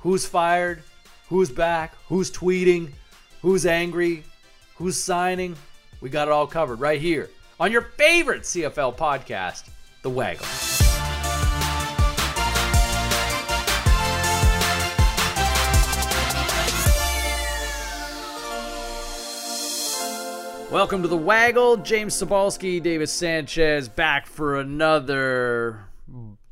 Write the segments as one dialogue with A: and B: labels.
A: who's fired, who's back, who's tweeting, who's angry, who's signing. We got it all covered right here on your favorite CFL podcast, The Waggle. Welcome to the Waggle. James Cybulski, Davis Sanchez, back for another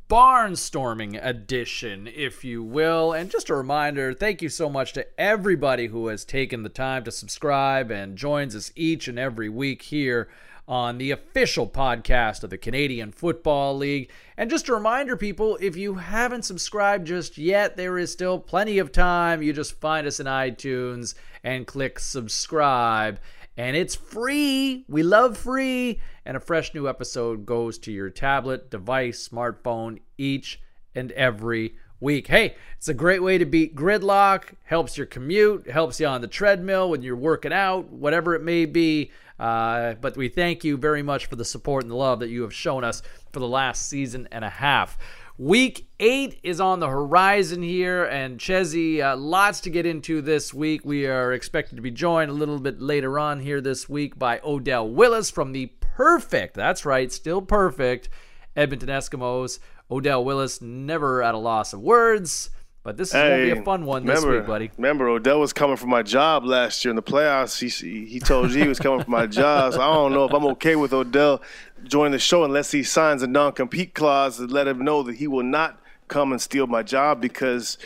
A: barnstorming edition, if you will. And just a reminder thank you so much to everybody who has taken the time to subscribe and joins us each and every week here on the official podcast of the Canadian Football League. And just a reminder, people, if you haven't subscribed just yet, there is still plenty of time. You just find us in iTunes and click subscribe and it's free. We love free. And a fresh new episode goes to your tablet, device, smartphone each and every week. Hey, it's a great way to beat gridlock, helps your commute, helps you on the treadmill when you're working out, whatever it may be. Uh, but we thank you very much for the support and the love that you have shown us for the last season and a half. Week eight is on the horizon here, and Chezzy, uh, lots to get into this week. We are expected to be joined a little bit later on here this week by Odell Willis from the perfect, that's right, still perfect, Edmonton Eskimos. Odell Willis never at a loss of words. But this is hey, gonna be a fun one
B: remember,
A: this week, buddy.
B: Remember, Odell was coming for my job last year in the playoffs. He he told you he was coming for my job. So I don't know if I'm okay with Odell joining the show unless he signs a non-compete clause to let him know that he will not come and steal my job because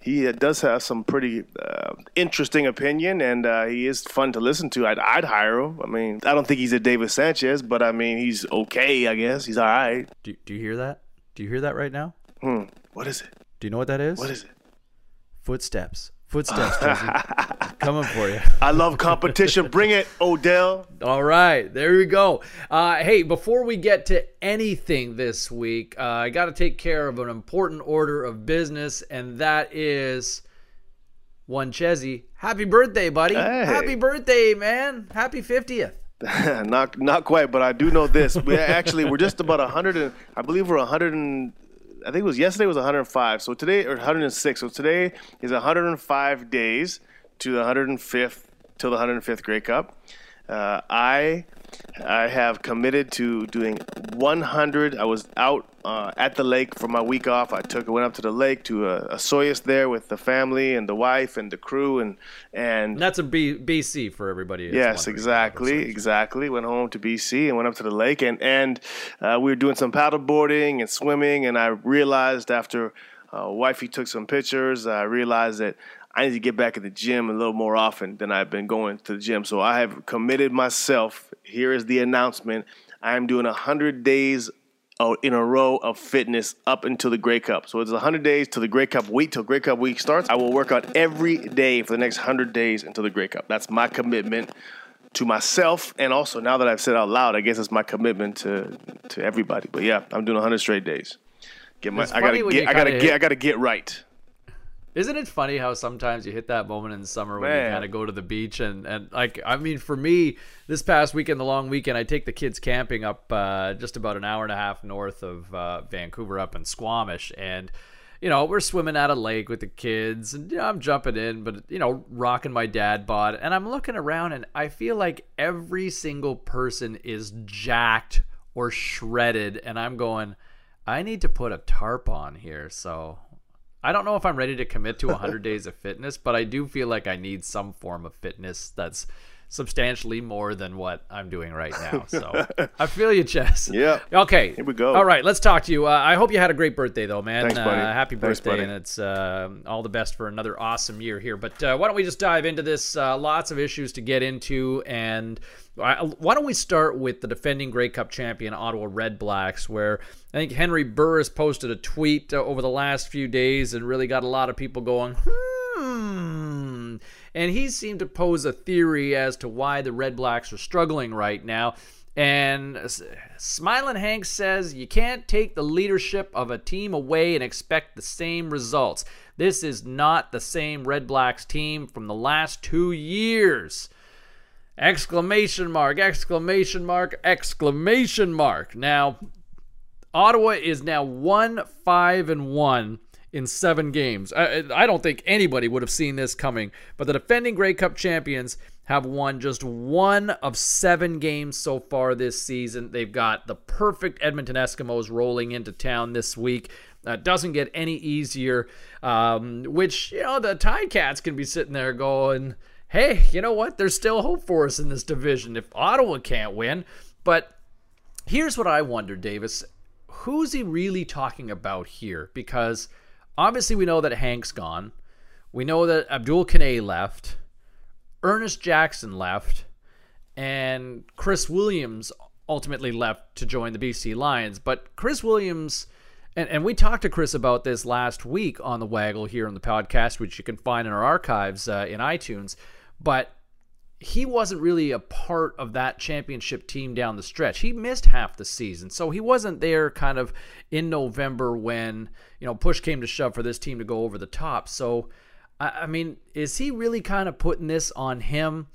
B: he does have some pretty uh, interesting opinion, and uh, he is fun to listen to. I'd, I'd, hire him. I mean, I don't think he's a David Sanchez, but I mean, he's okay. I guess he's all right.
A: Do, do you hear that? Do you hear that right now?
B: Hmm. What is it?
A: Do you know what that is?
B: What is it?
A: Footsteps. Footsteps, Coming for you.
B: I love competition. Bring it, Odell.
A: All right, there we go. Uh, hey, before we get to anything this week, uh, I got to take care of an important order of business, and that is one Chezzy. Happy birthday, buddy! Hey. Happy birthday, man! Happy fiftieth.
B: not not quite, but I do know this. We actually we're just about hundred and I believe we're hundred and I think it was yesterday was 105. So today or 106. So today is 105 days to the 105th till the 105th Grey Cup. Uh, I I have committed to doing 100. I was out uh, at the lake for my week off. I took went up to the lake to a, Osoyoos there with the family and the wife and the crew and and
A: that's a B, BC for everybody.
B: Yes, exactly, exactly. Went home to BC and went up to the lake and and uh, we were doing some paddle boarding and swimming and I realized after uh, wifey took some pictures, I realized that I need to get back in the gym a little more often than I've been going to the gym. So I have committed myself. Here is the announcement. I am doing 100 days in a row of fitness up until the Grey Cup. So it's 100 days till the Grey Cup week, till Grey Cup week starts. I will work out every day for the next 100 days until the Grey Cup. That's my commitment to myself, and also now that I've said out loud, I guess it's my commitment to to everybody. But yeah, I'm doing 100 straight days. Get my, I gotta get, I gotta get, I gotta get right.
A: Isn't it funny how sometimes you hit that moment in summer when Man. you kind of go to the beach and, and like I mean for me this past weekend the long weekend I take the kids camping up uh, just about an hour and a half north of uh, Vancouver up in Squamish. And you know we're swimming at a lake with the kids and you know, I'm jumping in but you know rocking my dad bod. And I'm looking around and I feel like every single person is jacked or shredded. And I'm going I need to put a tarp on here. So I don't know if I'm ready to commit to 100 days of fitness, but I do feel like I need some form of fitness that's substantially more than what I'm doing right now. So I feel you, Chess.
B: Yeah.
A: Okay.
B: Here we go.
A: All right, let's talk to you. Uh, I hope you had a great birthday, though, man.
B: Thanks, buddy.
A: Uh, happy
B: Thanks,
A: birthday,
B: buddy.
A: and it's uh, all the best for another awesome year here. But uh, why don't we just dive into this? Uh, lots of issues to get into, and why don't we start with the defending Grey Cup champion Ottawa Red Blacks, where I think Henry Burris posted a tweet uh, over the last few days and really got a lot of people going, hmm and he seemed to pose a theory as to why the Red Blacks are struggling right now. And Smiling Hank says you can't take the leadership of a team away and expect the same results. This is not the same Red Blacks team from the last two years. Exclamation mark, exclamation mark, exclamation mark. Now, Ottawa is now 1 5 and 1 in seven games. I, I don't think anybody would have seen this coming, but the defending Grey Cup champions have won just one of seven games so far this season. They've got the perfect Edmonton Eskimos rolling into town this week. That doesn't get any easier, um, which, you know, the Cats can be sitting there going, hey, you know what? There's still hope for us in this division if Ottawa can't win. But here's what I wonder, Davis. Who's he really talking about here? Because obviously we know that Hank's gone. We know that Abdul Kanneh left. Ernest Jackson left. And Chris Williams ultimately left to join the BC Lions. But Chris Williams, and, and we talked to Chris about this last week on the Waggle here on the podcast, which you can find in our archives uh, in iTunes. But he wasn't really a part of that championship team down the stretch. He missed half the season. So he wasn't there kind of in November when, you know, push came to shove for this team to go over the top. So, I, mean, is he really kind of putting this on him?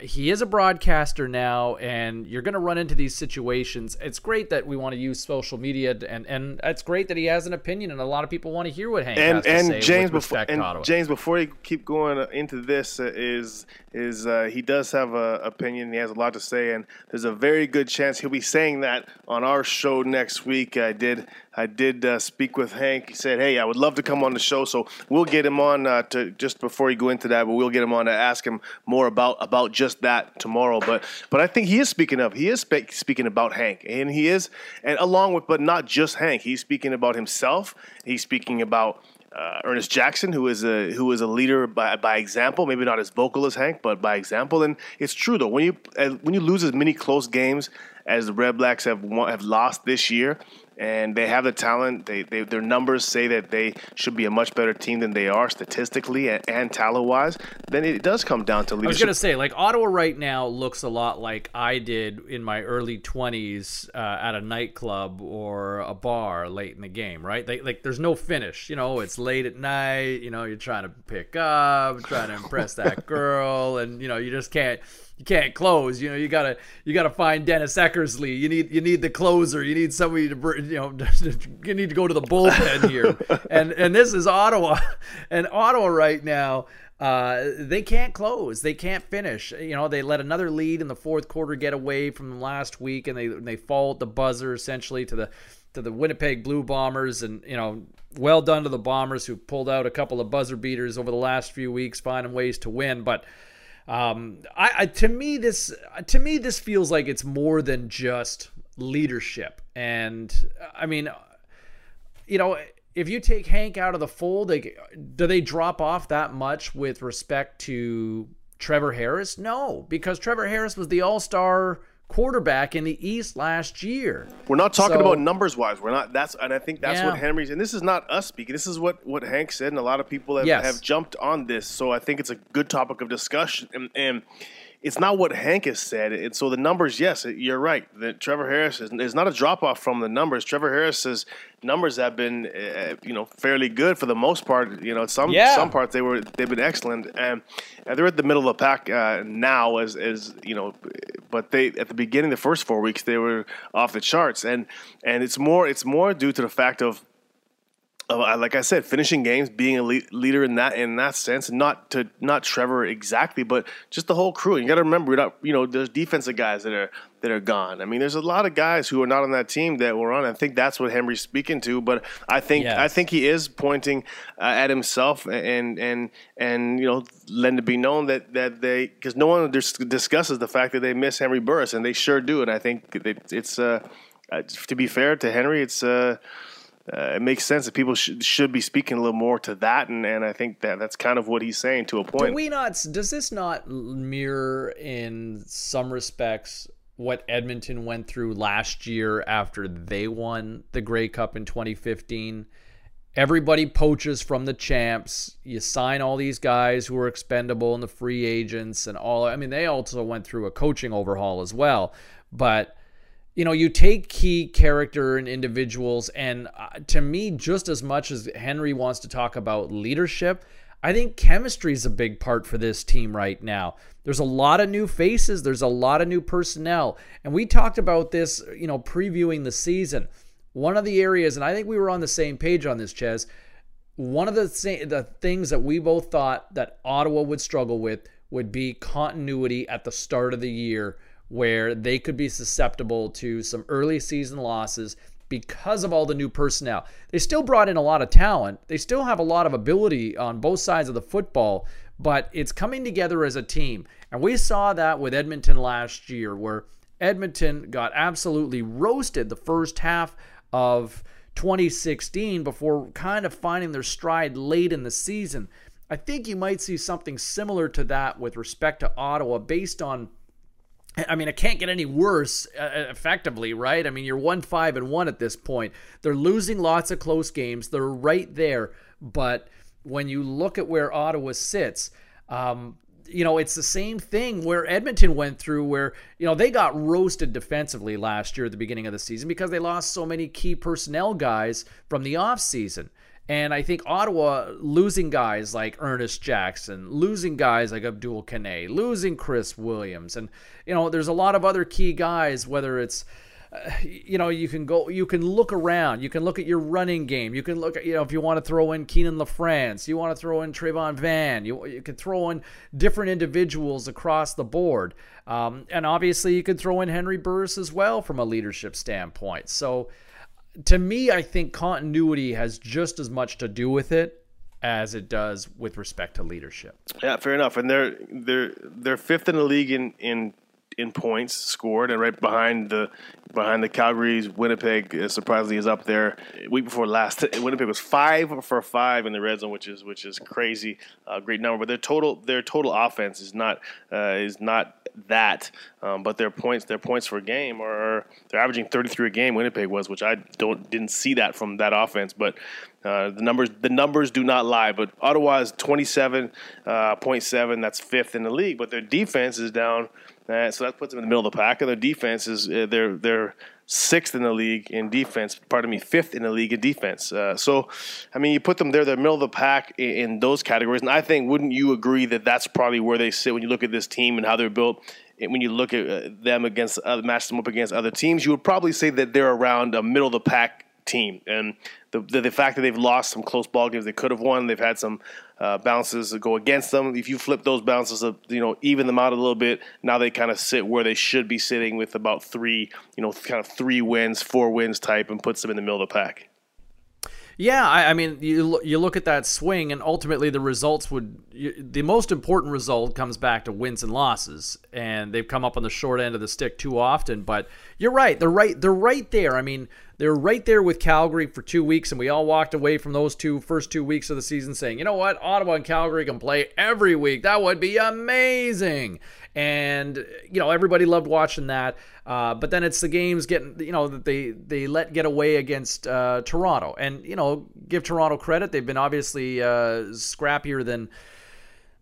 A: He is a broadcaster now and you're going to run into these situations. It's great that we want to use social media and and it's great that he has an opinion and a lot of people want to hear what Hank
B: and,
A: has to
B: and
A: say
B: James
A: before
B: and James before you keep going into this uh, is is uh, he does have an opinion he has a lot to say and there's a very good chance he'll be saying that on our show next week. I did I did uh, speak with Hank. He said, "Hey, I would love to come on the show." So we'll get him on uh, to just before you go into that, but we'll get him on to ask him more about about just that tomorrow. But but I think he is speaking of he is spe- speaking about Hank, and he is and along with but not just Hank. He's speaking about himself. He's speaking about. Uh, Ernest Jackson, who is a who is a leader by, by example, maybe not as vocal as Hank, but by example. And it's true though when you when you lose as many close games as the Red Blacks have won, have lost this year, and they have the talent. They, they, their numbers say that they should be a much better team than they are statistically and, and talent wise. Then it does come down to leadership. I
A: was gonna say like Ottawa right now looks a lot like I did in my early twenties uh, at a nightclub or a bar late in the game. Right? They, like there's no finish. You know, it's late at night. You know, you're trying to pick up, trying to impress that girl, and you know you just can't you can't close. You know, you gotta you gotta find Dennis Eckersley. You need you need the closer. You need somebody to you know you need to go to the bullpen here. and and this is Ottawa, and Ottawa right now. Uh, they can't close. They can't finish. You know, they let another lead in the fourth quarter get away from them last week, and they they fall at the buzzer essentially to the to the Winnipeg Blue Bombers, and you know, well done to the Bombers who pulled out a couple of buzzer beaters over the last few weeks, finding ways to win. But um, I, I to me this to me this feels like it's more than just leadership, and I mean, you know, if you take Hank out of the fold, they, do they drop off that much with respect to Trevor Harris? No, because Trevor Harris was the All Star quarterback in the East last year.
B: We're not talking so, about numbers wise. We're not. That's and I think that's yeah. what Henry's. And this is not us speaking. This is what what Hank said, and a lot of people have, yes. have jumped on this. So I think it's a good topic of discussion. And, and it's not what Hank has said. And so the numbers, yes, you're right. That Trevor Harris is, is not a drop off from the numbers. Trevor Harris's numbers have been, uh, you know, fairly good for the most part. You know, some yeah. some parts they were they've been excellent, and, and they're at the middle of the pack uh, now. As as you know, but they at the beginning, the first four weeks, they were off the charts, and and it's more it's more due to the fact of uh, like I said, finishing games, being a leader in that in that sense, not to not Trevor exactly, but just the whole crew. And you got to remember, not, you know, there's defensive guys that are that are gone. I mean, there's a lot of guys who are not on that team that were on. I think that's what Henry's speaking to. But I think yes. I think he is pointing uh, at himself and and and you know, letting it be known that that they because no one dis- discusses the fact that they miss Henry Burris, and they sure do. And I think it's uh, uh, to be fair to Henry, it's. Uh, uh, it makes sense that people should should be speaking a little more to that, and, and I think that that's kind of what he's saying to a point.
A: Do we not? Does this not mirror in some respects what Edmonton went through last year after they won the Grey Cup in 2015? Everybody poaches from the champs. You sign all these guys who are expendable and the free agents and all. I mean, they also went through a coaching overhaul as well, but you know, you take key character and individuals, and uh, to me, just as much as Henry wants to talk about leadership, I think chemistry is a big part for this team right now. There's a lot of new faces, there's a lot of new personnel, and we talked about this, you know, previewing the season. One of the areas, and I think we were on the same page on this, Ches. one of the th- the things that we both thought that Ottawa would struggle with would be continuity at the start of the year where they could be susceptible to some early season losses because of all the new personnel. They still brought in a lot of talent. They still have a lot of ability on both sides of the football, but it's coming together as a team. And we saw that with Edmonton last year where Edmonton got absolutely roasted the first half of 2016 before kind of finding their stride late in the season. I think you might see something similar to that with respect to Ottawa based on I mean, it can't get any worse uh, uh, effectively, right? I mean, you're 1 5 and 1 at this point. They're losing lots of close games. They're right there. But when you look at where Ottawa sits, um, you know, it's the same thing where Edmonton went through, where, you know, they got roasted defensively last year at the beginning of the season because they lost so many key personnel guys from the offseason. And I think Ottawa losing guys like Ernest Jackson, losing guys like Abdul Kanneh, losing Chris Williams, and you know, there's a lot of other key guys. Whether it's uh, you know, you can go, you can look around, you can look at your running game, you can look at, you know, if you want to throw in Kienan LaFrance, you want to throw in Travon Van, you you can throw in different individuals across the board, um, and obviously you could throw in Henry Burris as well from a leadership standpoint. So to me, I think continuity has just as much to do with it as it does with respect to leadership.
B: Yeah, fair enough. And they're they're they're fifth in the league in in in points scored, and right behind the behind the Calgary's Winnipeg uh, surprisingly is up there. Week before last, Winnipeg was five for five in the red zone, which is which is crazy, uh, great number. But their total their total offense is not uh, is not that, um, but their points their points per game are they're averaging 33 a game. Winnipeg was, which I don't didn't see that from that offense, but. Uh, the numbers the numbers do not lie, but Ottawa is 27.7. Uh, that's fifth in the league, but their defense is down uh, so that puts them in the middle of the pack. And their defense is uh, they're they're sixth in the league in defense. Pardon me, fifth in the league in defense. Uh, so, I mean, you put them there, they're middle of the pack in, in, those categories. And I think, wouldn't you agree that that's probably where they sit when you look at this team and how they're built? And when you look at uh, them against uh, match them up against other teams, you would probably say that they're around a middle of the pack team. And the, the, the fact that they've lost some close ball games they could have won, they've had some uh, bounces that go against them. If you flip those bounces, up, you know, even them out a little bit, now they kind of sit where they should be sitting with about three, you know, kind of three wins, four wins type, and puts them in the middle of the pack.
A: Yeah, I, I, mean, you you look at that swing, and ultimately the results would you, the most important result comes back to wins and losses, and they've come up on the short end of the stick too often. But you're right; they're right. They're right there. I mean, they're right there with Calgary for two weeks, and we all walked away from those two first two weeks of the season saying, you know what, Ottawa and Calgary can play every week. That would be amazing. And you know everybody loved watching that. Uh, but then it's the games getting you know that they they let get away against uh, Toronto, and you know give Toronto credit. They've been obviously uh, scrappier than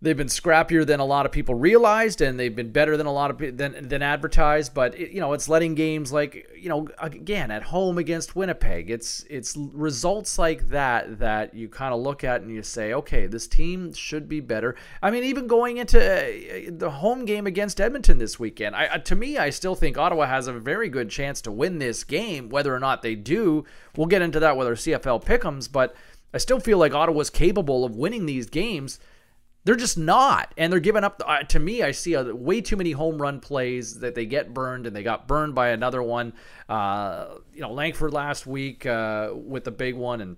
A: they've been scrappier than a lot of people realized, and they've been better than a lot of than than advertised. But it, you know, it's letting games like you know again at home against Winnipeg. It's it's results like that that you kind of look at and you say, okay, this team should be better. I mean, even going into uh, the home game against Edmonton this weekend, I, to me, I still think Ottawa has a very good chance to win this game. Whether or not they do, we'll get into that with our CFL pickums, but. I still feel like Ottawa's capable of winning these games they're just not, and they're giving up. Uh, to me, I see a, way too many home run plays that they get burned, and they got burned by another one. Uh, you know, Langford last week uh, with the big one, and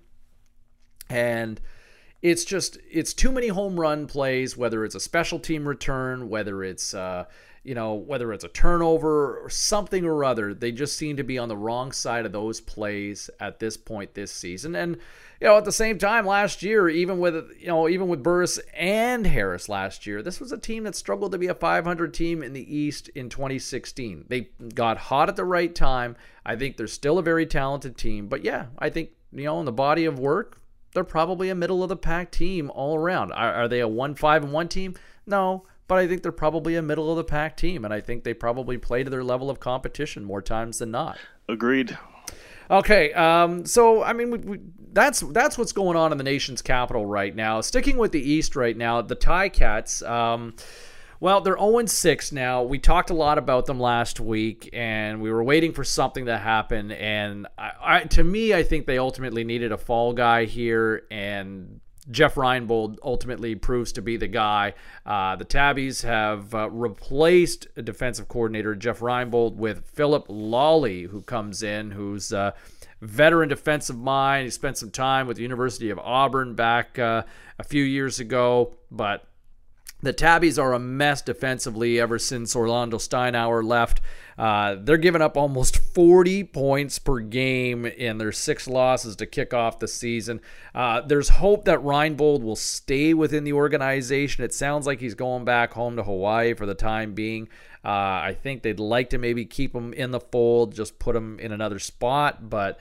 A: and it's just it's too many home run plays. Whether it's a special team return, whether it's uh, you know whether it's a turnover or something or other, they just seem to be on the wrong side of those plays at this point this season, and you know, at the same time last year, even with you know, even with Burris and Harris last year, this was a team that struggled to be a 500 team in the East in 2016. They got hot at the right time. I think they're still a very talented team, but yeah, I think you know, in the body of work, they're probably a middle of the pack team all around. Are, are they a one five and one team? No, but I think they're probably a middle of the pack team, and I think they probably play to their level of competition more times than not.
B: Agreed.
A: Okay, um, so I mean, we, we, that's that's what's going on in the nation's capital right now. Sticking with the East right now, the Ticats. Um, Well, they're 0 6 now. We talked a lot about them last week, and we were waiting for something to happen. And I, I, to me, I think they ultimately needed a fall guy here, and Jeff Reinbold ultimately proves to be the guy. Uh, the Tabbies have uh, replaced defensive coordinator Jeff Reinbold with Philip Lolley, who comes in, who's a veteran defensive mind. He spent some time with the University of Auburn back uh, a few years ago, but the Tabbies are a mess defensively ever since Orlando Steinauer left. Uh, they're giving up almost 40 points per game in their six losses to kick off the season. Uh, there's hope that Reinbold will stay within the organization. It sounds like he's going back home to Hawaii for the time being. Uh, I think they'd like to maybe keep him in the fold, just put him in another spot, but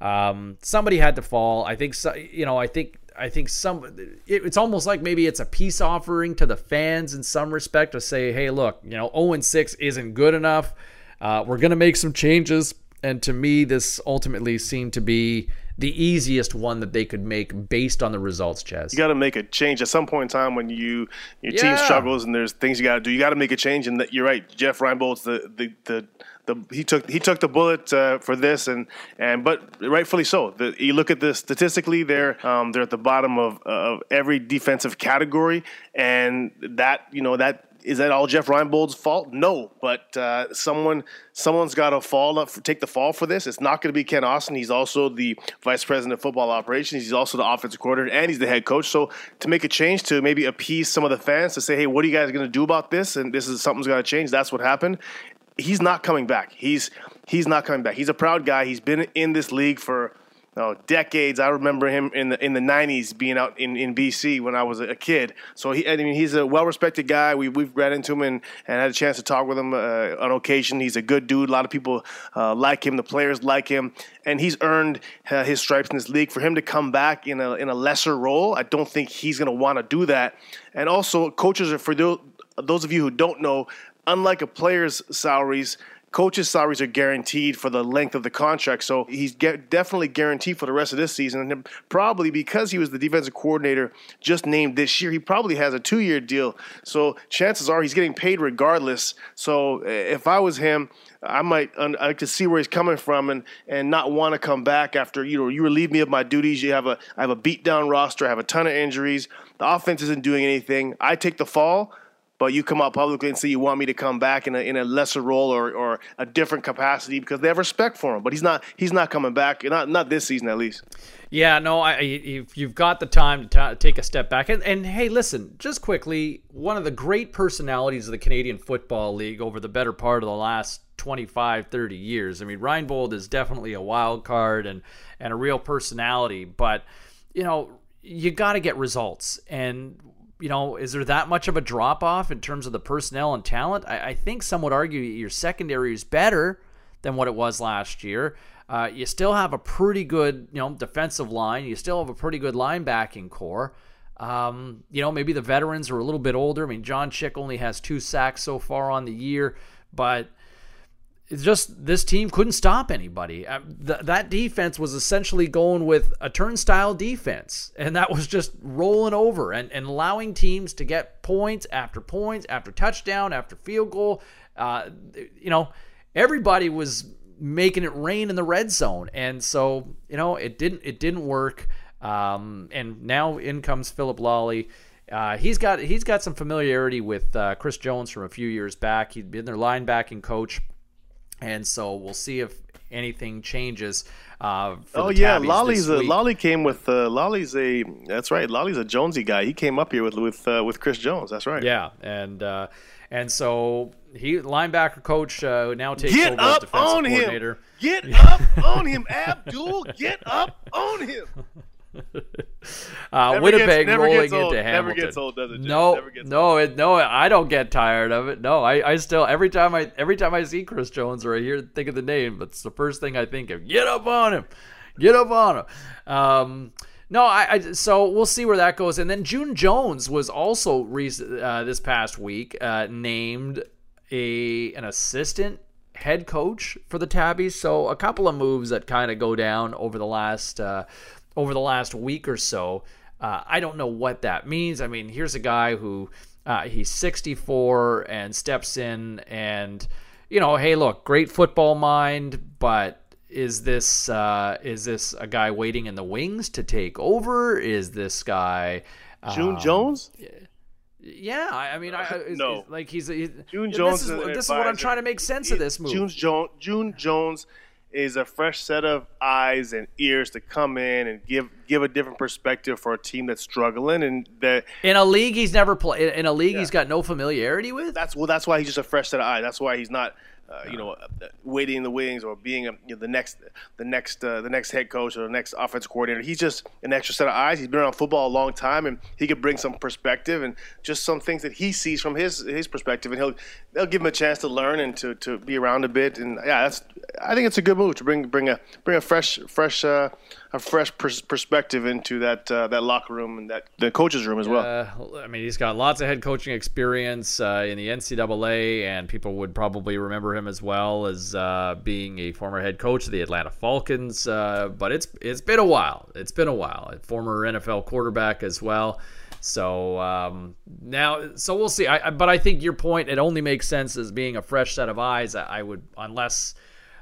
A: um, somebody had to fall. I think, you know, I think I think some it's almost like maybe it's a peace offering to the fans in some respect to say, hey, look, you know, 0 6 isn't good enough. Uh, we're going to make some changes. And to me, this ultimately seemed to be the easiest one that they could make based on the results, Chaz.
B: You got to make a change at some point in time when you your yeah. team struggles and there's things you got to do. You got to make a change, and that you're right. Jeff Reinbold's the the the the, he took he took the bullet uh, for this and and but rightfully so. The, you look at this statistically, they're um, they're at the bottom of of every defensive category, and that you know that is that all Jeff Reinbold's fault? No, but uh, someone someone's got to fall up, take the fall for this. It's not going to be Kent Austin. He's also the vice president of football operations. He's also the offensive coordinator, and he's the head coach. So to make a change to maybe appease some of the fans to say, hey, what are you guys going to do about this? And this is something's got to change. That's what happened he's not coming back. He's he's not coming back. He's a proud guy. He's been in this league for oh, decades. I remember him in the in the '90s being out in, in BC when I was a kid. So he, I mean, he's a well-respected guy. We we've ran into him and, and had a chance to talk with him uh, on occasion. He's a good dude. A lot of people uh, like him. The players like him, and he's earned uh, his stripes in this league. For him to come back in a in a lesser role, I don't think he's going to want to do that. And also, coaches are for those those of you who don't know, unlike a player's salaries, coaches' salaries are guaranteed for the length of the contract. So he's get, definitely guaranteed for the rest of this season. And probably because he was the defensive coordinator just named this year, he probably has a two year deal. So chances are he's getting paid regardless. So eh, if I was him, I might I to see where he's coming from and and not want to come back after you know you relieve me of my duties. You have a I have a beat down roster. I have a ton of injuries. The offense isn't doing anything. I take the fall but you come out publicly and say you want me to come back in a, in a lesser role or, or a different capacity because they have respect for him. But he's not he's not coming back not not this season at least.
A: Yeah, no, I, if you've got the time to t- take a step back, and, and hey, listen, just quickly, one of the great personalities of the Canadian Football League over the better part of the last 25, 30 years. I mean, Reinbold is definitely a wild card and and a real personality, but you know, you got to get results. And you know, is there that much of a drop off in terms of the personnel and talent? I, I, think some would argue your secondary is better than what it was last year. Uh, you still have a pretty good, you know, defensive line. You still have a pretty good linebacking core. Um, you know, maybe the veterans are a little bit older. I mean, John Chick only has two sacks so far on the year, but it's just this team couldn't stop anybody. Uh, th- that defense was essentially going with a turnstile defense, and that was just rolling over and, and allowing teams to get points after points after touchdown after field goal. Uh, you know, everybody was making it rain in the red zone, and so you know it didn't it didn't work. Um, and now in comes Philip Lolley. Uh, he's got he's got some familiarity with uh, Chris Jones from a few years back. He'd been their linebacking coach and so we'll see if anything changes. Uh,
B: oh yeah, Lolley's a, Lolley came with uh, Lolley's a that's right. Lolley's a Jonesy guy. He came up here with with uh, with Chris Jones. That's right.
A: Yeah, and uh, and so he linebacker coach uh, now takes
B: get
A: over
B: up
A: as defensive
B: on
A: coordinator.
B: Him. Get up on him, Abdul. Get up on him.
A: uh, Winnipeg
B: gets,
A: rolling
B: into
A: old.
B: Hamilton.
A: Never
B: gets old, does it?
A: No, no, it, no. I don't get tired of it. No, I, I still every time I every time I see Chris Jones or I hear think of the name, it's the first thing I think of. Get up on him, get up on him. Um, no, I, I, so we'll see where that goes. And then June Jones was also uh, this past week uh, named a an assistant head coach for the Tabbies. So a couple of moves that kind of go down over the last uh, over the last week or so. Uh, I don't know what that means. I mean, here's a guy who uh, he's 64 and steps in, and you know, hey, look, great football mind, but is this uh, is this a guy waiting in the wings to take over? Is this guy
B: June um, Jones?
A: Yeah, I mean, I,
B: no,
A: like he's, he's
B: June Jones.
A: This is, this is what I'm trying to make sense of this move.
B: June Jones. June Jones is a fresh set of eyes and ears to come in and give give a different perspective for a team that's struggling and that
A: in a league he's never played in a league yeah. he's got no familiarity with.
B: That's well, that's why he's just a fresh set of eyes. That's why he's not uh, you know, waiting in the wings or being a, you know, the next, the next, uh, the next head coach or the next offensive coordinator. He's just an extra set of eyes. He's been around football a long time, and he could bring some perspective and just some things that he sees from his his perspective, and he'll they'll give him a chance to learn and to, to be around a bit. And yeah, that's I think it's a good move to bring bring a bring a fresh fresh uh, a fresh pers- perspective into that uh, that locker room and that the coaches room as well.
A: Uh, I mean, he's got lots of head coaching experience uh, in the NCAA, and people would probably remember him as well as uh, being a former head coach of the Atlanta Falcons. Uh, but it's it's been a while. It's been a while. A former NFL quarterback as well. So um, now, so we'll see. I, but I think your point it only makes sense as being a fresh set of eyes. I, I would unless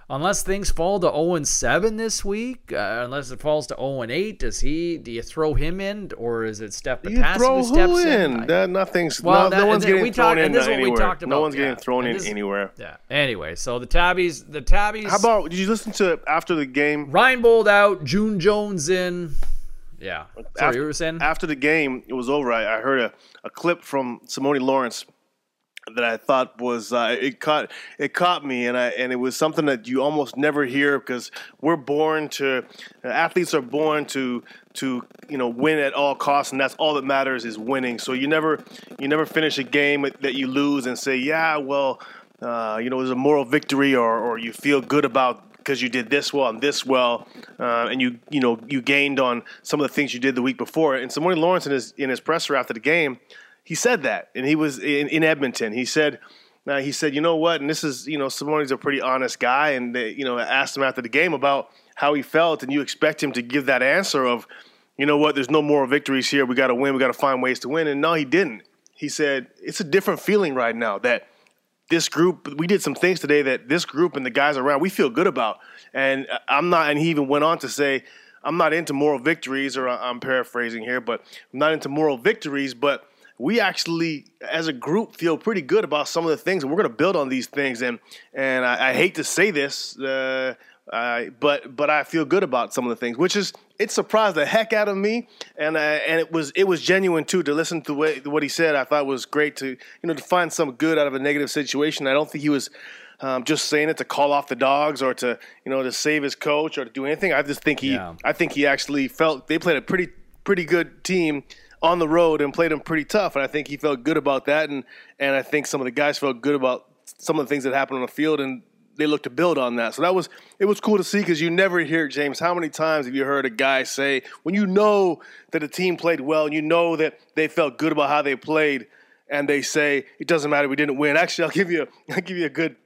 A: unless things fall to 0 and 7 this week, uh, unless it falls to 0 and 8, does he? Do you throw him in, or is it Steph Potassi
B: throw
A: who steps
B: in?
A: in?
B: That, nothing's. Well, no, that, no one's getting thrown in anywhere. No one's getting thrown in anywhere.
A: Yeah. Anyway, so the tabbies, the tabbies.
B: How about? Did you listen to after the game?
A: Reinbold out, June Jones in. Yeah. Sorry,
B: after,
A: you were saying
B: after the game, it was over. I, I heard a, a clip from Simoni Lawrence that I thought was uh, it caught it caught me, and I and it was something that you almost never hear because we're born to athletes are born to to you know win at all costs, and that's all that matters is winning. So you never you never finish a game that you lose and say, yeah, well, uh, you know, it was a moral victory, or or you feel good about because you did this well and this well, uh, and you you know you gained on some of the things you did the week before. And Simoni Lawrence in his in his presser after the game he said that, and he was in, in Edmonton. He said, now he said, you know what? And this is, you know, Simoni's a pretty honest guy, and they, you know, asked him after the game about how he felt, and you expect him to give that answer of, you know what? There's no moral victories here. We got to win. We got to find ways to win. And no, he didn't. He said it's a different feeling right now that this group we did some things today that this group and the guys around we feel good about. And uh, I'm not. And he even went on to say. I'm not into moral victories, or I'm paraphrasing here, but I'm not into moral victories, but we actually, as a group, feel pretty good about some of the things, and we're going to build on these things. And and I, I hate to say this, uh, uh, but but I feel good about some of the things, which is it surprised the heck out of me, and uh, and it was it was genuine too to listen to what, what he said. I thought was great to you know to find some good out of a negative situation. I don't think he was. Um, just saying it to call off the dogs or to you know to save his coach or to do anything. I just think he yeah. I think he actually felt they played a pretty pretty good team on the road and played him pretty tough. And I think he felt good about that. And, and I think some of the guys felt good about some of the things that happened on the field and they looked to build on that. So that was it was cool to see because you never hear James. How many times have you heard a guy say when you know that a team played well and you know that they felt good about how they played, and they say it doesn't matter we didn't win. Actually, I'll give you a, I'll give you a good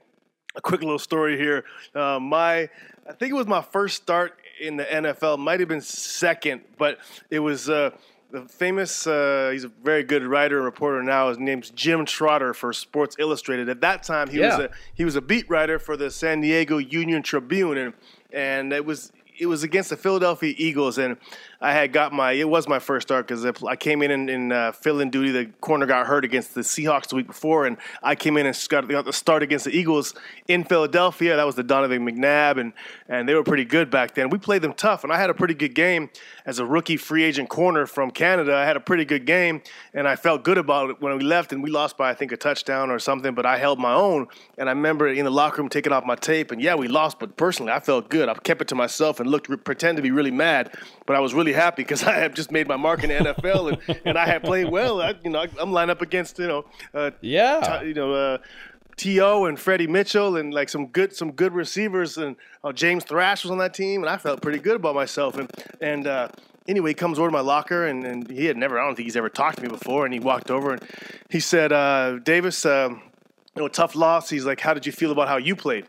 B: a quick little story here. Uh, my I think it was my first start in the NFL. Might have been second, but it was. Uh, the famous, uh, he's a very good writer and reporter now. His name's Jim Trotter for Sports Illustrated. At that time, he yeah. was a he was a beat writer for the San Diego Union Tribune, and and it was it was against the Philadelphia Eagles, and I had got my it was my first start because I came in and, in uh, fill-in duty. The corner got hurt against the Seahawks the week before, and I came in and got, got the start against the Eagles in Philadelphia. That was the Donovan McNabb, and and they were pretty good back then. We played them tough, and I had a pretty good game as a rookie free agent corner from Canada. I had a pretty good game, and I felt good about it when we left, and we lost by I think a touchdown or something, but I held my own. And I remember in the locker room taking off my tape, and yeah, we lost, but personally I felt good. I kept it to myself and looked pretend to be really mad, but I was really happy because I have just made my mark in the NFL and, and I have played well. I, you know, I'm lined up against you know, uh,
A: yeah,
B: t- you know. Uh, T.O. and Freddie Mitchell and like some good some good receivers and uh, James Thrash was on that team and I felt pretty good about myself and and uh, anyway he comes over to my locker and, and he had never I don't think he's ever talked to me before and he walked over and he said uh, Davis um, you know tough loss he's like how did you feel about how you played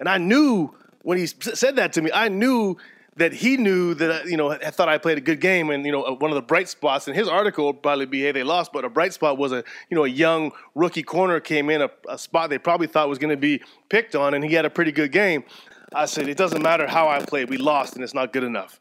B: and I knew when he said that to me I knew that he knew that you know I thought I played a good game, and you know one of the bright spots in his article would probably be hey they lost, but a bright spot was a you know a young rookie corner came in a, a spot they probably thought was going to be picked on, and he had a pretty good game. I said it doesn't matter how I played, we lost, and it's not good enough.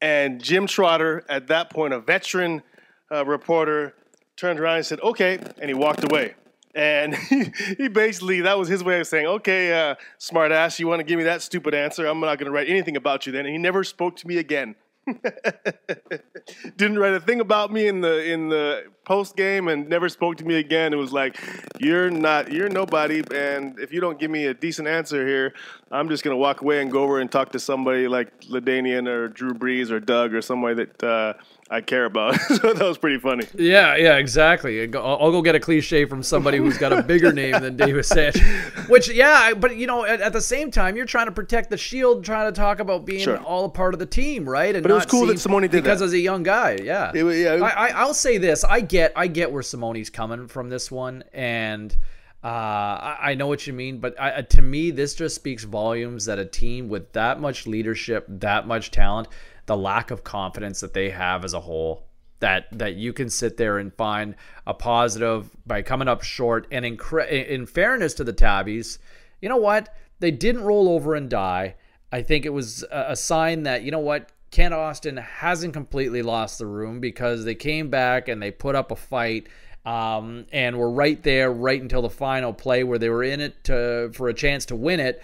B: And Jim Trotter, at that point, a veteran uh, reporter, turned around and said, "Okay," and he walked away. And he, he basically, that was his way of saying, okay, uh, smart ass, you want to give me that stupid answer? I'm not going to write anything about you then. And he never spoke to me again. Didn't write a thing about me in the in the post game and never spoke to me again. It was like, you're not, you're nobody, and if you don't give me a decent answer here, I'm just gonna walk away and go over and talk to somebody like LaDainian or Drew Brees or Doug or somebody that uh, I care about. so that was pretty funny.
A: Yeah, yeah, exactly. I'll, I'll, go get a cliche from somebody who's got a bigger name than Davis Sanchez. Which, yeah, but you know, at, at, the same time, you're trying to protect the shield, trying to talk about being sure. all a part of the team, right?
B: And but it was cool that Simoni did
A: because
B: that.
A: as a young guy, yeah. It, yeah. It, I, I, will say this: I get, I get where Simoni's coming from this one, and. Uh, I, I, know what you mean, but I, to me, this just speaks volumes that a team with that much leadership, that much talent, the lack of confidence that they have as a whole that that you can sit there and find a positive by coming up short. And in in fairness to the tabbies you know what? They didn't roll over and die. I think it was a sign that you know what? Kent Austin hasn't completely lost the room because they came back and they put up a fight um, and were right there right until the final play where they were in it to, for a chance to win it.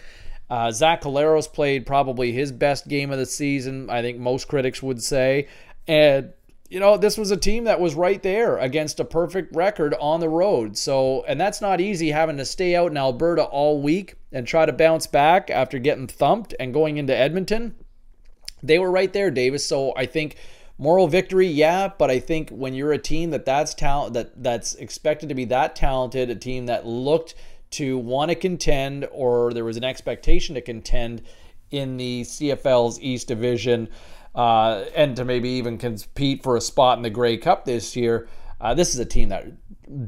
A: Uh, Zach Collaros played probably his best game of the season, I think most critics would say. And you know, this was a team that was right there against a perfect record on the road. So, and that's not easy having to stay out in Alberta all week and try to bounce back after getting thumped and going into Edmonton. They were right there, Davis. So, I think moral victory, yeah, but I think when you're a team that that's talent that that's expected to be that talented, a team that looked to want to contend or there was an expectation to contend in the CFL's East Division uh, and to maybe even compete for a spot in the Grey Cup this year. Uh, this is a team that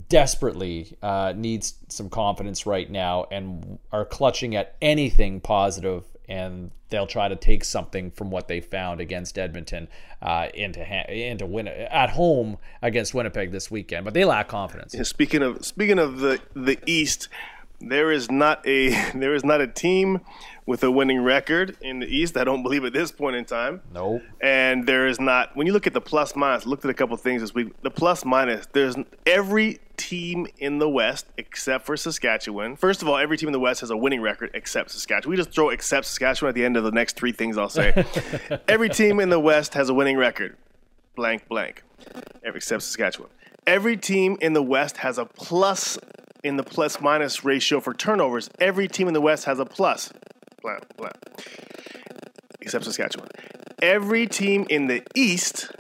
A: desperately uh, needs some confidence right now and are clutching at anything positive and they'll try to take something from what they found against Edmonton uh, into ha- into win at home against Winnipeg this weekend. But they lack confidence.
B: Yeah, speaking of speaking of the the East, there is not a there is not a team with a winning record in the East. I don't believe at this point in time.
A: Nope.
B: And there is not. When you look at the plus minus, looked at a couple things this week. The plus minus, there's every team in the West except for Saskatchewan. First of all, every team in the West has a winning record except Saskatchewan. We just throw except Saskatchewan at the end of the next three things I'll say. every team in the West has a winning record. Blank blank. Every except Saskatchewan. Every team in the West has a plus in the plus minus ratio for turnovers. Every team in the West has a plus blah, blah. Except Saskatchewan. Every team in the East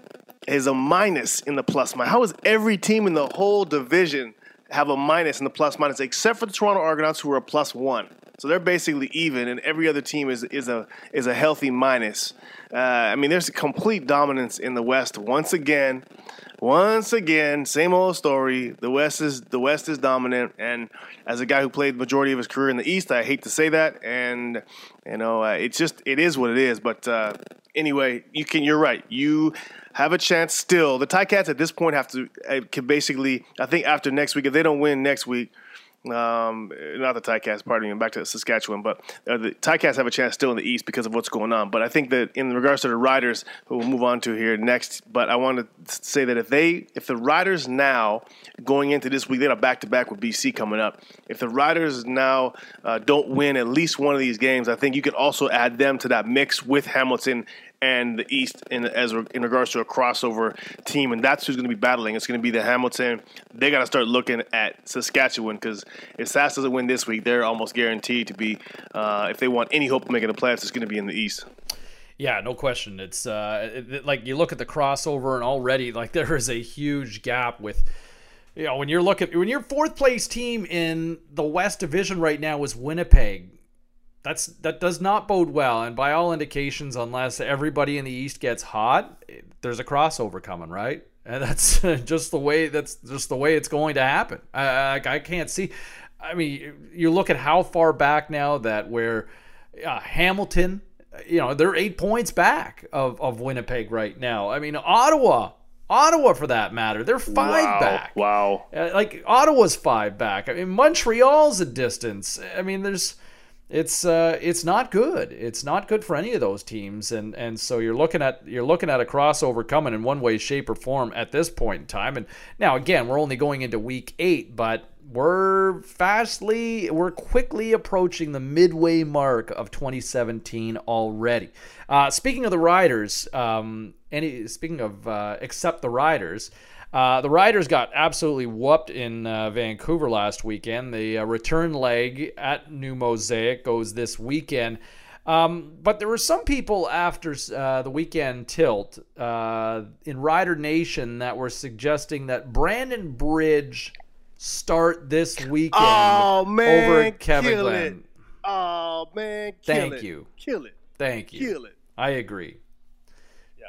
B: is a minus in the plus minus. How is every team in the whole division have a minus in the plus minus except for the Toronto Argonauts who are a plus one? So they're basically even, and every other team is is a is a healthy minus. Uh, I mean, there's complete dominance in the West once again. Once again, same old story. The West is the West is dominant, and as a guy who played the majority of his career in the East, I hate to say that, and you know, uh, it's just it is what it is. But uh, anyway, you can. You're right. You have a chance still. The Ticats at this point have to uh, can basically. I think after next week, if they don't win next week, um, not the Ticats, pardon me, back to Saskatchewan, but uh, the Ticats have a chance still in the East because of what's going on. But I think that in regards to the Riders, we'll move on to here next, but I want to say that if they, if the Riders now going into this week, they got a back to back with BC coming up. If the Riders now uh, don't win at least one of these games, I think you can also add them to that mix with Hamilton and the East in as in regards to a crossover team, and that's who's going to be battling. It's going to be the Hamilton. They got to start looking at Saskatchewan because if Sask doesn't win this week, they're almost guaranteed to be. Uh, if they want any hope of making the playoffs, it's going to be in the East.
A: Yeah, no question. It's uh, it, like you look at the crossover, and already like there is a huge gap with. You know, when you're looking, when your fourth place team in the West Division right now is Winnipeg, that's that does not bode well. And by all indications, unless everybody in the East gets hot, there's a crossover coming, right? And that's just the way that's just the way it's going to happen. I, I, can't see. I mean, you look at how far back now that where uh, Hamilton you know, they're eight points back of, of Winnipeg right now. I mean, Ottawa, Ottawa for that matter, they're five
B: wow.
A: back.
B: Wow.
A: Uh, like Ottawa's five back. I mean, Montreal's a distance. I mean, there's it's uh, it's not good. It's not good for any of those teams, and and so you're looking at you're looking at a crossover coming in one way, shape, or form at this point in time. And now again, we're only going into week eight, but we're fastly we're quickly approaching the midway mark of 2017 already. Uh, speaking of the riders, um, any speaking of uh, except the riders. Uh, the Riders got absolutely whooped in uh, Vancouver last weekend. The uh, return leg at New Mosaic goes this weekend. Um, but there were some people after uh, the weekend tilt uh, in Rider Nation that were suggesting that Brandon Bridge start this weekend
B: oh, man,
A: over Kevin
B: kill
A: Glenn.
B: It. Oh man, kill
A: Thank
B: it.
A: you.
B: Kill it.
A: Thank you.
B: Kill it.
A: I agree.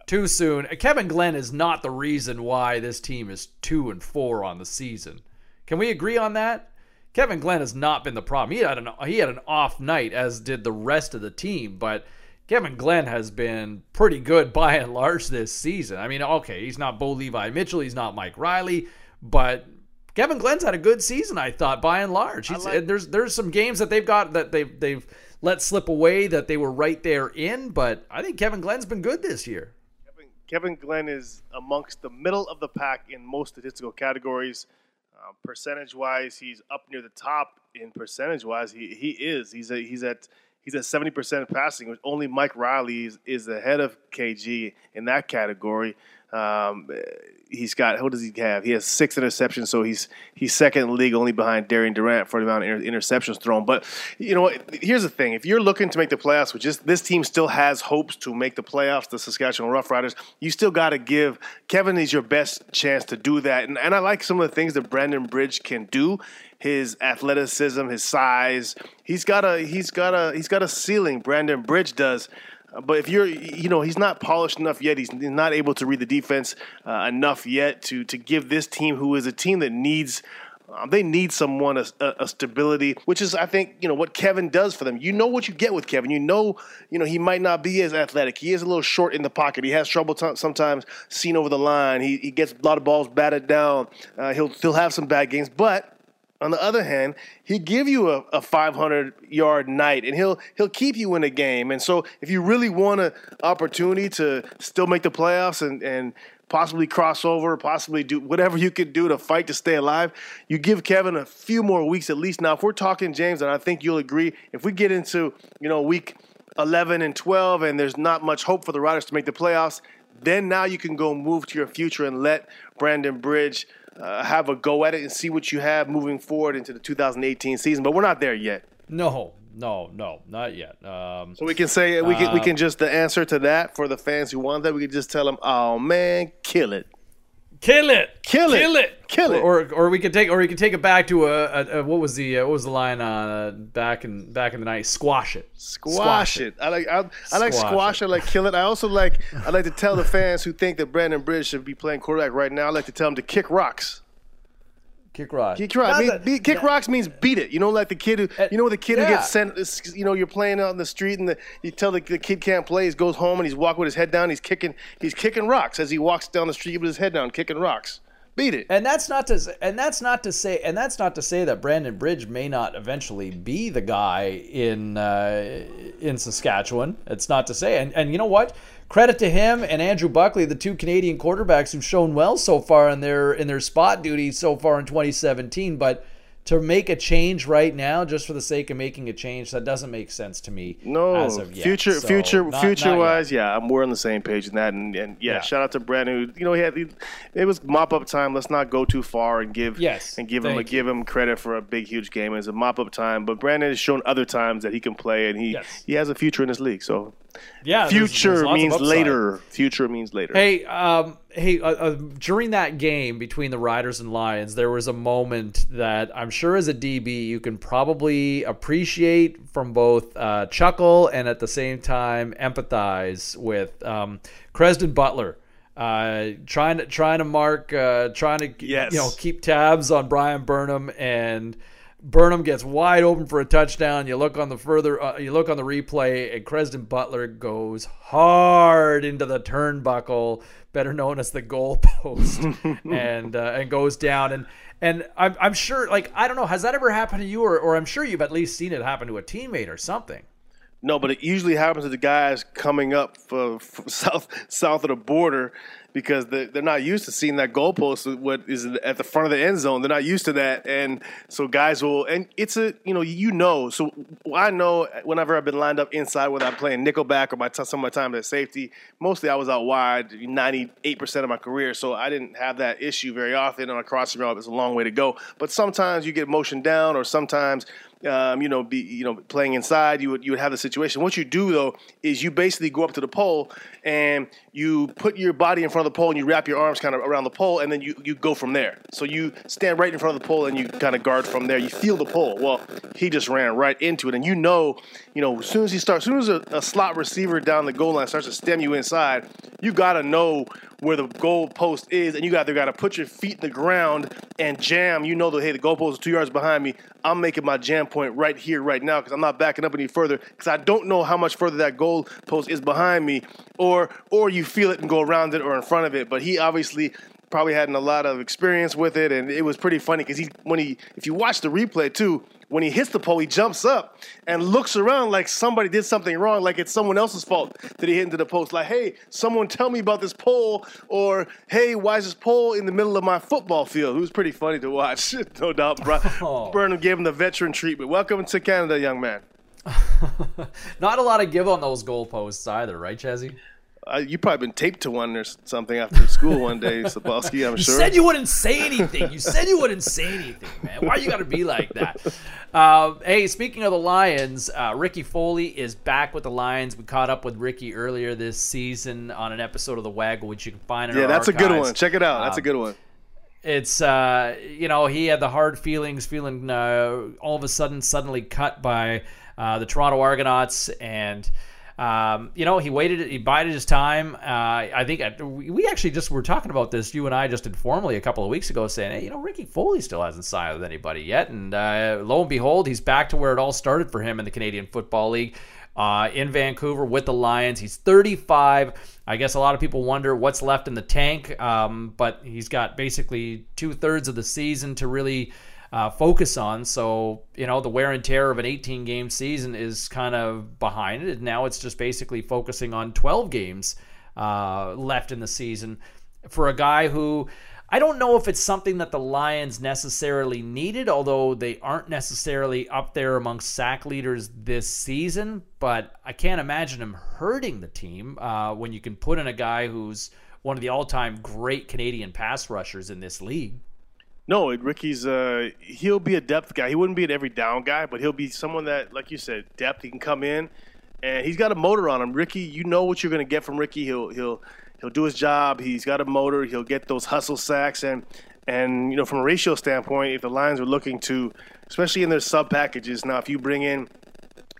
A: Too soon. Kevin Glenn is not the reason why this team is two and four on the season. Can we agree on that? Kevin Glenn has not been the problem. He had an he had an off night, as did the rest of the team, but Kevin Glenn has been pretty good by and large this season. I mean, okay, he's not Bo Levi Mitchell, he's not Mike Reilly, but Kevin Glenn's had a good season, I thought, by and large.
B: Like-
A: there's there's some games that they've got that they've they've let slip away that they were right there in, but I think Kevin Glenn's been good this year.
B: Kevin, Glenn is amongst the middle of the pack in most statistical categories. Uh, percentage wise, he's up near the top. In percentage wise, he, he is. He's a, he's at he's at seventy percent passing. Which only Mike Reilly is, is ahead of KG in that category. Um, he's got what does he have? He has six interceptions, so he's he's second in the league, only behind Darian Durant for the amount of inter- interceptions thrown. But you know, here's the thing: if you're looking to make the playoffs, which is this team still has hopes to make the playoffs, the Saskatchewan Roughriders, you still got to give Kevin is your best chance to do that. And, and I like some of the things that Brandon Bridge can do. His athleticism, his size, he's got a he's got a he's got a ceiling. Brandon Bridge does. But if you're, you know, he's not polished enough yet. He's not able to read the defense uh, enough yet to to give this team, who is a team that needs. Um, they need someone a, a, stability, which is, I think, you know what Kevin does for them. You know what you get with Kevin. You know, you know he might not be as athletic. He is a little short in the pocket. He has trouble t- sometimes seeing over the line. He, he gets a lot of balls batted down. Uh, he'll he'll have some bad games, but on the other hand, he give you a, a 500 yard night, and he'll he'll keep you in the game. And so, if you really want an opportunity to still make the playoffs and and possibly cross over, possibly do whatever you could do to fight to stay alive, you give Kevin a few more weeks at least. Now, if we're talking James, and I think you'll agree, if we get into you know week 11 and 12, and there's not much hope for the Riders to make the playoffs, then now you can go move to your future and let Brandon Bridge uh, have a go at it and see what you have moving forward into the 2018 season. But we're not there yet.
A: No, no, no, not yet. Um,
B: so we can say we can we can just the answer to that for the fans who want that. We can just tell them, "Oh man, kill it."
A: Kill it!
B: Kill it!
A: Kill it!
B: Kill it!
A: Or, or we could take, or we could take it back to a, a, a what was the uh, what was the line uh, back in back in the night? Squash it!
B: Squash, Squash it. it! I like I, I like
A: Squash
B: squash it. I like kill it. I also like I like to tell the fans who think that Brandon Bridge should be playing quarterback right now. I like to tell them to kick rocks.
A: Kick rocks.
B: Kick rocks. Mean, be, kick rocks means beat it. You know, like the kid who, you know, the kid
A: yeah.
B: who gets sent. You know, you're playing out in the street, and the, you tell the, the kid can't play. He goes home and he's walking with his head down. He's kicking. He's kicking rocks as he walks down the street with his head down, kicking rocks. Beat it.
A: And that's not to and that's not to say and that's not to say that Brandon Bridge may not eventually be the guy in uh, in Saskatchewan. It's not to say. And and you know what? Credit to him and Andrew Buckley, the two Canadian quarterbacks who've shown well so far in their in their spot duties so far in 2017, but to make a change right now just for the sake of making a change that doesn't make sense to me
B: no
A: as of yet.
B: future
A: So,
B: future
A: not-
B: future
A: not
B: wise
A: yet.
B: yeah I'm, we're on the same page in that and, and yeah,
A: Yeah.
B: shout out to Brandon who you know he had he, it was mop up time let's not go too far and give
A: Yes,
B: and give him a, give him credit for a big huge game it's a mop up time but Brandon has shown other times that he can play and he
A: Yes.
B: he has a future in this league so
A: Yeah,
B: future
A: there's of
B: means
A: upside.
B: later future means later
A: Hey, um, hey, uh, uh, during that game between the Riders and Lions, there was a moment that I'm sure as a DB you can probably appreciate from both uh, chuckle and at the same time empathize with um, Crezdon Butler. Uh, trying to trying to mark, uh, trying to
B: Yes.
A: you know keep tabs on Bryan Burnham and Burnham gets wide open for a touchdown. You look on the further, uh, you look on the replay, and Crezdon Butler goes hard into the turnbuckle, better known as the goalpost, and uh, and goes down. And and I'm, I'm sure, like I don't know, has that ever happened to you, or, or I'm sure you've at least seen it happen to a teammate or something.
B: No, but it usually happens to the guys coming up for, south south of the border because they're, not used to seeing that goalpost what is at the front of the end zone. They're not used to that, and so guys will. And it's a you know you know. So I know whenever I've been lined up inside, whether I'm playing nickelback or my some of my time at safety, mostly I was out wide. Ninety eight percent of my career, so I didn't have that issue very often on a crossing route. It's a long way to go, but sometimes you get motion down, or sometimes um, you know, be you know playing inside, you would you would have the situation. What you do though is you basically go up to the pole and you put your body in front of the pole and you wrap your arms kind of around the pole and then you you go from there. So you stand right in front of the pole and you kind of guard from there. You feel the pole. Well, he just ran right into it, and you know, you know, as soon as he starts, as soon as a, a slot receiver down the goal line starts to stem you inside, you gotta know where the goal post is, and you got got to put your feet in the ground and jam. You know that hey, the goal post is two yards behind me. I'm making my jam point right here, right now, because I'm not backing up any further, because I don't know how much further that goal post is behind me, or or you feel it and go around it or in front of it. But he obviously probably hadn't a lot of experience with it, and it was pretty funny because he when he if you watch the replay too, when he hits the pole, he jumps up and looks around like somebody did something wrong, like it's someone else's fault that he hit into the post. Like, hey, someone tell me about this pole, or hey, why is this pole in the middle of my football field? It was pretty funny to watch, no doubt. Oh. Burnham gave him the veteran treatment. Welcome to Canada, young man.
A: Not a lot of give on those goalposts either, right, Chezzy?
B: Uh, you probably been taped to one or something after school one day, Cybulski. I'm
A: you
B: sure.
A: You said you wouldn't say anything. You said you wouldn't say anything, man. Why you got to be like that? Uh, hey, speaking of the Lions, uh, Ricky Foley is back with the Lions. We caught up with Ricky earlier this season on an episode of the Waggle, which you can find in
B: yeah, that's
A: archives.
B: a good one. Check it out. That's um, a good one.
A: It's uh, you know he had the hard feelings, feeling uh, all of a sudden suddenly cut by uh, the Toronto Argonauts and um, you know, he waited, he bided his time. Uh, I think I, we actually just were talking about this, you and I, just informally a couple of weeks ago, saying, hey, you know, Ricky Foley still hasn't signed with anybody yet. And uh, lo and behold, he's back to where it all started for him in the Canadian Football League. Uh, in Vancouver with the Lions. He's 35. I guess a lot of people wonder what's left in the tank, um, but he's got basically two thirds of the season to really uh, focus on. So, you know, the wear and tear of an 18 game season is kind of behind it. Now it's just basically focusing on 12 games uh, left in the season for a guy who. I don't know if it's something that the Lions necessarily needed, although they aren't necessarily up there amongst sack leaders this season. But I can't imagine him hurting the team uh, when you can put in a guy who's one of the all time great Canadian pass rushers in this league.
B: No, Ricky's uh, he'll be a depth guy. He wouldn't be an every down guy, but he'll be someone that, like you said, depth. He can come in, and he's got a motor on him. Ricky, you know what you're going to get from Ricky. He'll he'll he'll do his job. He's got a motor. He'll get those hustle sacks, and and you know from a ratio standpoint, if the Lions are looking to, especially in their sub packages, now if you bring in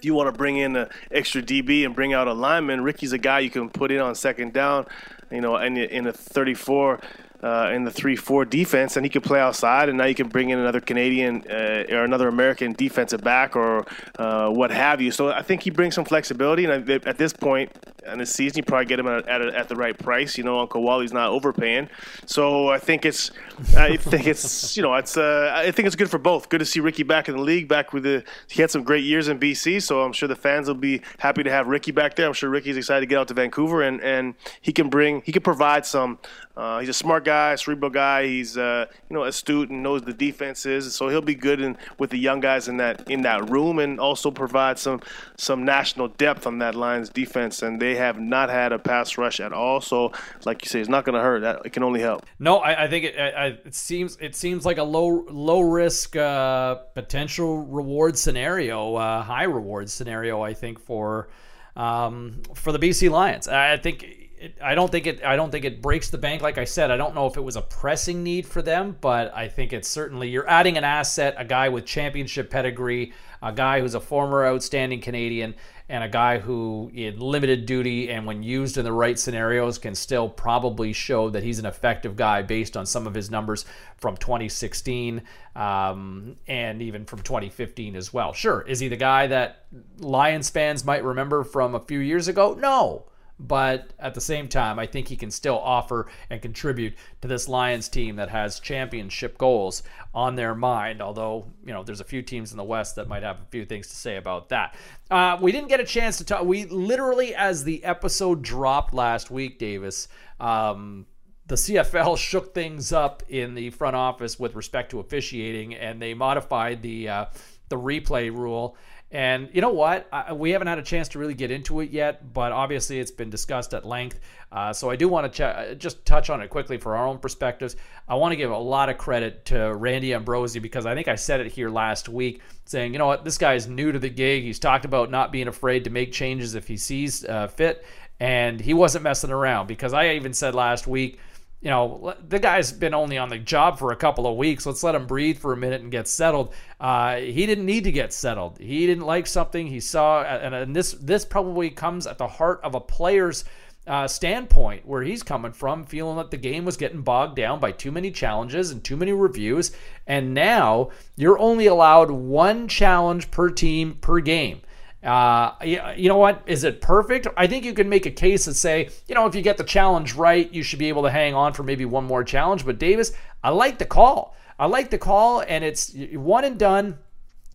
B: if you want to bring in an extra DB and bring out a lineman, Ricky's a guy you can put in on second down, you know, in, in a 34 uh, in the three-four defense, and he could play outside. And now you can bring in another Canadian uh, or another American defensive back or uh, what have you. So I think he brings some flexibility. And at this point in the season, you probably get him at, at, at the right price. You know, Uncle Wally's not overpaying. So I think it's I think it's you know it's uh, I think it's good for both. Good to see Ricky back in the league. Back with the he had some great years in BC, so I'm sure the fans will be happy to have Ricky back there. I'm sure Ricky's excited to get out to Vancouver and and he can bring he can provide some. Uh, he's a smart guy, cerebral guy. He's uh, you know astute and knows the defenses, so he'll be good in, with the young guys in that in that room, and also provide some some national depth on that Lions defense. And they have not had a pass rush at all, so like you say, it's not going to hurt. That it can only help.
A: No, I, I think it, I, it seems it seems like a low low risk uh, potential reward scenario, uh, high reward scenario. I think for um, for the BC Lions. I think it, I don't think it. I don't think it breaks the bank. Like I said, I don't know if it was a pressing need for them, but I think it's certainly you're adding an asset, a guy with championship pedigree, a guy who's a former outstanding Canadian, and a guy who, in limited duty and when used in the right scenarios, can still probably show that he's an effective guy based on some of his numbers from 2016 um, and even from 2015 as well. Sure, is he the guy that Lions fans might remember from a few years ago? No but at the same time, I think he can still offer and contribute to this Lions team that has championship goals on their mind. Although, you know, there's a few teams in the West that might have a few things to say about that. Uh, we didn't get a chance to talk. We literally, as the episode dropped last week, Davis, um, the CFL shook things up in the front office with respect to officiating, and they modified the uh, the replay rule. And you know what? I, we haven't had a chance to really get into it yet, but obviously it's been discussed at length. Uh, so I do want to ch- just touch on it quickly for our own perspectives. I want to give a lot of credit to Randy Ambrosie because I think I said it here last week, saying, you know what, this guy is new to the gig. He's talked about not being afraid to make changes if he sees uh, fit, and he wasn't messing around because I even said last week you know, the guy's been only on the job for a couple of weeks. Let's let him breathe for a minute and get settled. Uh, he didn't need to get settled. He didn't like something he saw, and, and this this probably comes at the heart of a player's uh, standpoint where he's coming from, feeling that the game was getting bogged down by too many challenges and too many reviews, and now you're only allowed one challenge per team per game. Uh, you know what? Is it perfect? I think you can make a case and say, you know, if you get the challenge right, you should be able to hang on for maybe one more challenge. But Davis, I like the call. I like the call, and it's one and done.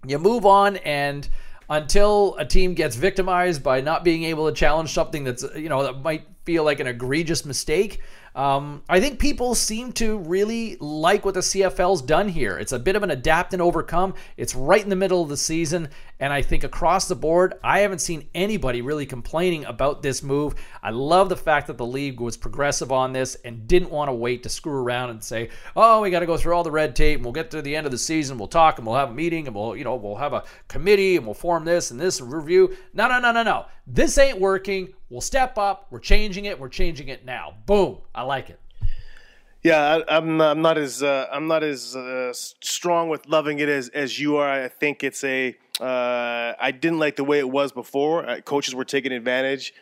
A: You move on, and until a team gets victimized by not being able to challenge something that's, you know, that might feel like an egregious mistake, um, I think people seem to really like what the CFL's done here. It's a bit of an adapt and overcome. It's right in the middle of the season, and I think across the board, I haven't seen anybody really complaining about this move. I love the fact that the league was progressive on this and didn't want to wait to screw around and say, "Oh, we got to go through all the red tape, and we'll get to the end of the season, we'll talk, and we'll have a meeting, and we'll, you know, we'll have a committee, and we'll form this and this review." No, no, no, no, no. This ain't working. We'll step up. We're changing it. We're changing it now. Boom. I like it.
B: Yeah, I, am I'm, I'm not as uh, I'm not as uh, strong with loving it as, as you are. I think it's a uh, I didn't like the way it was before. Uh, coaches were taking advantage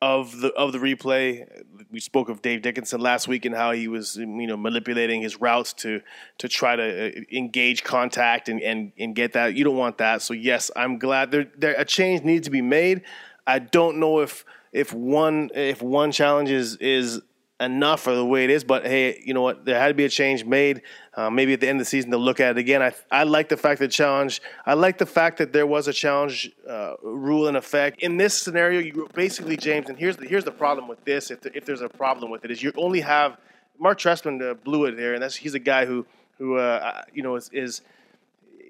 B: of the of the replay. We spoke of Dave Dickenson last week and how he was you know manipulating his routes to to try to uh, engage contact and, and, and get that. You don't want that. So yes, I'm glad there, there a change needs to be made. I don't know if if one if one challenge is is enough for the way it is. But hey, you know what? There had to be a change made. Uh, maybe at the end of the season to look at it again. I I like the fact that challenge. I like the fact that there was a challenge uh, rule in effect in this scenario. You basically James, and here's the here's the problem with this. If the, if there's a problem with it, is you only have Mark Trestman blew it there, and that's he's a guy who who uh, you know is is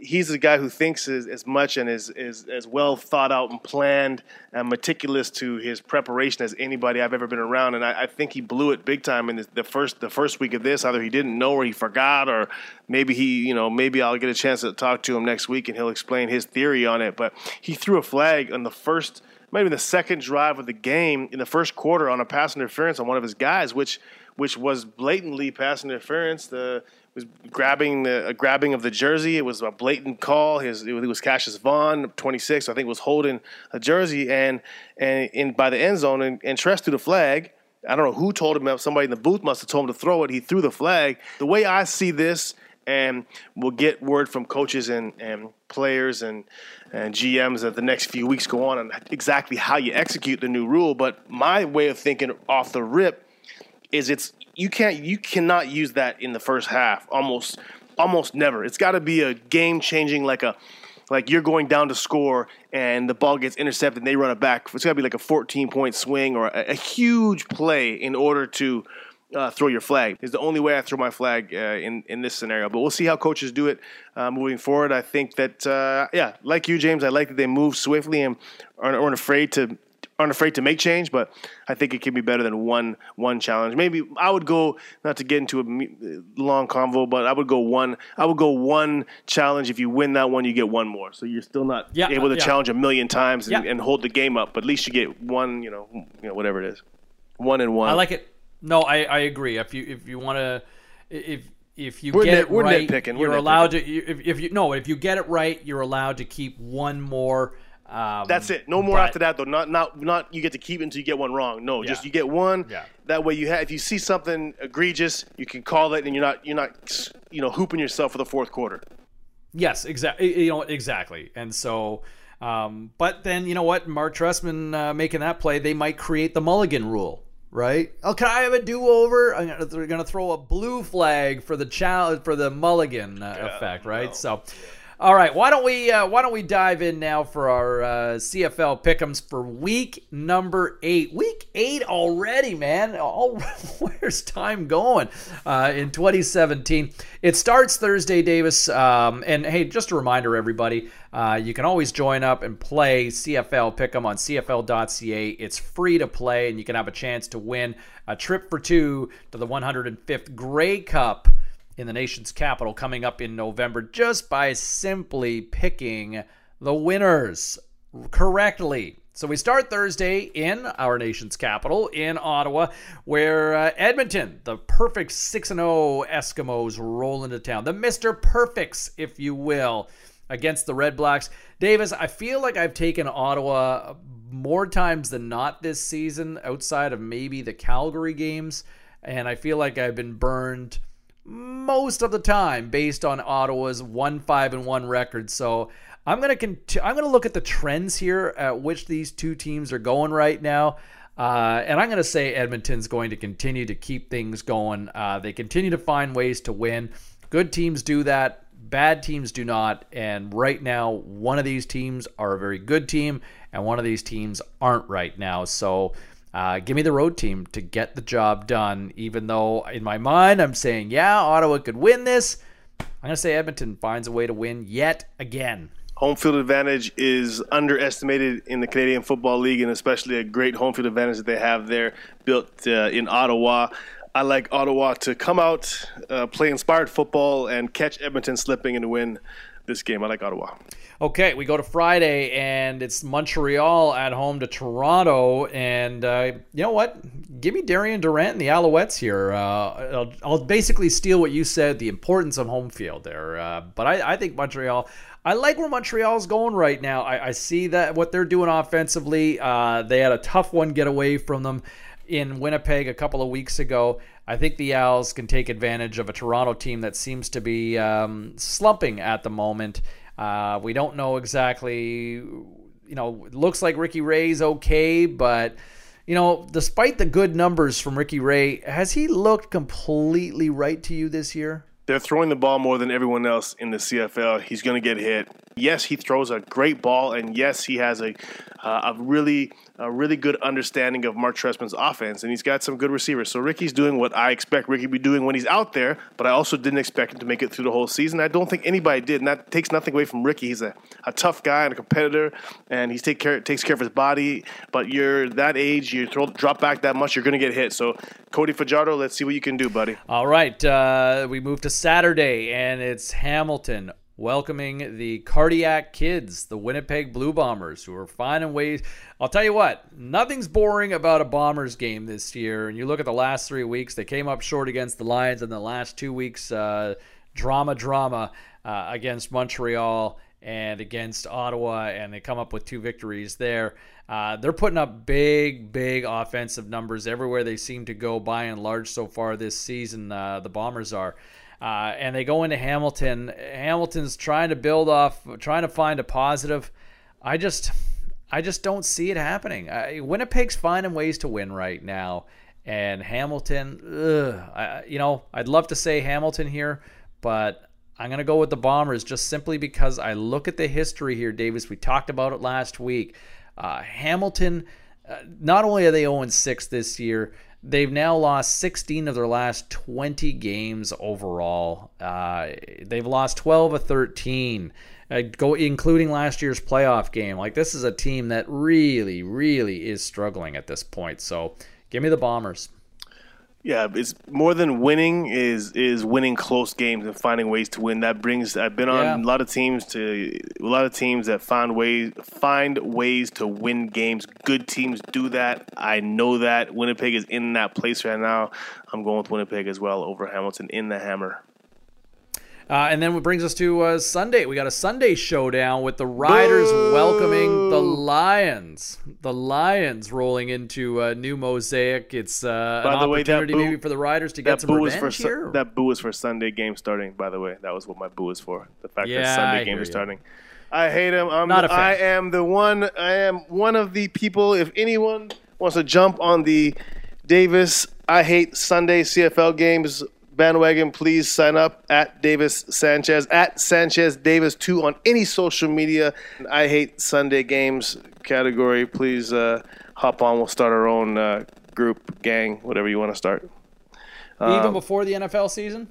B: he's the guy who thinks as, as much and is, is as well thought out and planned and meticulous to his preparation as anybody I've ever been around. And I, I think he blew it big time in the, the, first the first week of this. Either he didn't know or he forgot, or maybe he you know maybe I'll get a chance to talk to him next week and he'll explain his theory on it. But he threw a flag on the first. Maybe the second drive of the game in the first quarter on a pass interference on one of his guys, which which was blatantly pass interference. The was grabbing the grabbing of the jersey. It was a blatant call. His it was Cassius Vaughn, 26, I think, was holding a jersey and and in by the end zone and, and Tress threw the flag. I don't know who told him. Somebody in the booth must have told him to throw it. He threw the flag. The way I see this, and we'll get word from coaches and, and players and and GMs that the next few weeks go on and exactly how you execute the new rule. But my way of thinking off the rip is it's you can't you cannot use that in the first half almost almost never. It's got to be a game changing like a like you're going down to score and the ball gets intercepted and they run it back. It's got to be like a 14 point swing or a, a huge play in order to uh, throw your flag. Is the only way I throw my flag uh, in in this scenario. But we'll see how coaches do it uh, moving forward. I think that uh, yeah, like you, James, I like that they move swiftly and aren't, aren't afraid to aren't afraid to make change, but I think it can be better than one one challenge. Maybe I would go not to get into a uh, long convo, but I would go one. I would go one challenge. If you win that one, you get one more. So you're still not yeah, able to yeah. challenge a million times and, yeah. and, hold the game up, but at least you get one. You know, you know whatever it is, one and one.
A: I like it. No, I, I agree. If you if you want to if if you we're get nit, it right, you're allowed to. If, if you no, if you get it right, you're allowed to keep one more Um,
B: That's it. No more
A: but-
B: after that, though. Not not not. You get to keep it until you get one wrong. No, just you get one.
A: Yeah.
B: That way, you have. If you see something egregious, you can call it, and you're not you're not you know hooping yourself for the fourth quarter.
A: Yes, exactly. You know exactly, and so. Um, but then you know what, Mark Trestman uh, making that play, they might create the Mulligan rule, right? Oh, can I have a do-over? Gonna, they're going to throw a blue flag for the challenge for the Mulligan uh, effect, right? So. All right, why don't we uh, why don't we dive in now for our uh, CFL pick'ems for week number eight? Week eight already, man. All, where's time going uh, in 2017? It starts Thursday, Davis. Um, and hey, just a reminder, everybody, uh, you can always join up and play CFL pick'em on CFL.ca. It's free to play, and you can have a chance to win a trip for two to the 105th Grey Cup in the nation's capital coming up in November just by simply picking the winners correctly. So we start Thursday in our nation's capital in Ottawa, where uh, Edmonton, the perfect 6 0 Eskimos, roll into town. The Mr. Perfects, if you will, against the Redblacks. Davis, I feel like I've taken Ottawa more times than not this season, outside of maybe the Calgary games. And I feel like I've been burned most of the time based on Ottawa's 1 5 and 1 record. So I'm going to I'm going to look at the trends here at which these two teams are going right now. Uh, and I'm going to say Edmonton's going to continue to keep things going. Uh, they continue to find ways to win. Good teams do that. Bad teams do not. And right now, one of these teams are a very good team, and one of these teams aren't right now. So uh, give me the road team to get the job done, even though in my mind I'm saying, yeah, Ottawa could win this. I'm going to say Edmonton finds a way to win yet again.
B: Home field advantage is underestimated in the Canadian Football League, and especially a great home field advantage that they have there built uh, in Ottawa. I like Ottawa to come out, uh, play inspired football, and catch Edmonton slipping and win this game. I like Ottawa.
A: Okay, we go to Friday, and it's Montreal at home to Toronto. And uh, you know what? Give me Darian Durant and the Alouettes here. Uh, I'll, I'll, basically steal what you said, the importance of home field there. Uh, but I, I, think Montreal. I like where Montreal's going right now. I, I see that what they're doing offensively. Uh, they had a tough one get away from them in Winnipeg a couple of weeks ago. I think the Owls can take advantage of a Toronto team that seems to be um, slumping at the moment. Uh, we don't know exactly, you know, it looks like Ricky Ray's okay, but, you know, despite the good numbers from Ricky Ray, has he looked completely right to you this year?
B: They're throwing the ball more than everyone else in the CFL. He's going to get hit. Yes, he throws a great ball, and yes, he has a uh, a really a really good understanding of Mark Trestman's offense, and he's got some good receivers. So Ricky's doing what I expect Ricky to be doing when he's out there, but I also didn't expect him to make it through the whole season. I don't think anybody did, and that takes nothing away from Ricky. He's a, a tough guy and a competitor, and he take care takes care of his body. But you're that age, you throw drop back that much, you're going to get hit. So Cody Fajardo, let's see what you can do, buddy.
A: All right, uh, we move to Saturday, and it's Hamilton welcoming the Cardiac Kids, the Winnipeg Blue Bombers, who are finding ways. I'll tell you what, nothing's boring about a Bombers game this year. And you look at the last three weeks, they came up short against the Lions, and the last two weeks, uh, drama, drama uh, against Montreal and against Ottawa, and they come up with two victories there. Uh, they're putting up big, big offensive numbers everywhere they seem to go by and large so far this season. Uh, the Bombers are. Uh, and they go into Hamilton. Hamilton's trying to build off, trying to find a positive. I just, I just don't see it happening. I, Winnipeg's finding ways to win right now, and Hamilton, ugh, I, you know, I'd love to say Hamilton here, but I'm gonna go with the Bombers just simply because I look at the history here, Davis. We talked about it last week. Uh, Hamilton, uh, not only are they 0 6 this year, They've now lost 16 of their last 20 games overall. Uh, they've lost 12 of 13, uh, go including last year's playoff game. Like this is a team that really, really is struggling at this point. So give me the Bombers.
B: Yeah, it's more than winning is is winning close games and finding ways to win. That brings I've been on
A: Yeah.
B: a lot of teams to a lot of teams that find ways find ways to win games. Good teams do that. I know that Winnipeg is in that place right now. I'm going with Winnipeg as well over Hamilton in the hammer.
A: Uh, and then it brings us to uh, Sunday. We got a Sunday showdown with the Riders Boo! welcoming the Lions. The Lions rolling into a new mosaic. It's uh, an the opportunity way, boo, maybe for the Riders to get some revenge
B: for
A: here.
B: That boo is for Sunday game starting. By the way, that was what my boo is for. The fact yeah, that Sunday games are starting. I hate him. I'm Not a fan. I am the one. I am one of the people. If anyone wants to jump on the Davis, I hate Sunday CFL games bandwagon, please sign up at Davis Sanchez, at Sanchez Davis 2 on any social media. I hate Sunday games category. Please uh, hop on. We'll start our own uh, group, gang, whatever you want to start.
A: Um, Even before the NFL season?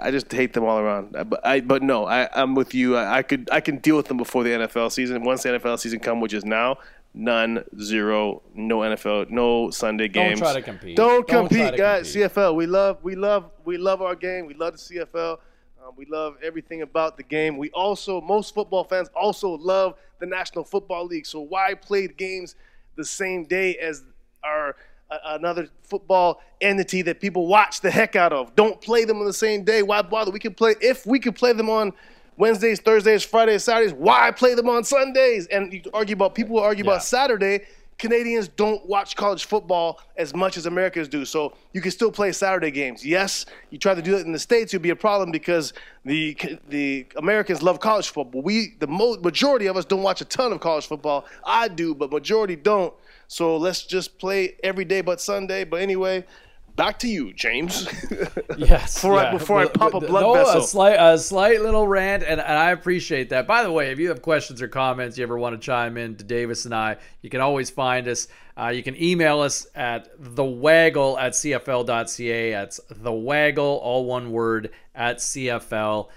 B: I just hate them all around. But I, but no, I, I'm with you. I, I could, I can deal with them before the NFL season. Once the NFL season come, which is now, none, zero, no NFL, no Sunday games.
A: Don't try to compete.
B: Don't, Don't compete, guys. Compete. CFL, we love, we love, we love our game. We love the CFL. Um, we love everything about the game. We also, most football fans also love the National Football League. So why play games the same day as our uh, another football entity that people watch the heck out of? Don't play them on the same day. Why bother? We can play if we could play them on Wednesdays, Thursdays, Fridays, Saturdays. Why play them on Sundays? And you argue about people will argue yeah. about Saturday. Canadians don't watch college football as much as Americans do. So you can still play Saturday games. Yes, you try to do that in the states, it'll be a problem because the the Americans love college football. We, the mo- majority of us, don't watch a ton of college football. I do, but majority don't. So let's just play every day but Sunday. But anyway, back to you, James.
A: yes.
B: before
A: yeah.
B: I, before I pop a blood no, vessel.
A: A slight, a slight little rant, and, and I appreciate that. By the way, if you have questions or comments, you ever want to chime in to Davis and I, you can always find us. Uh, you can email us at thewaggle at cfl.ca. That's thewaggle, all one word, at cfl.ca.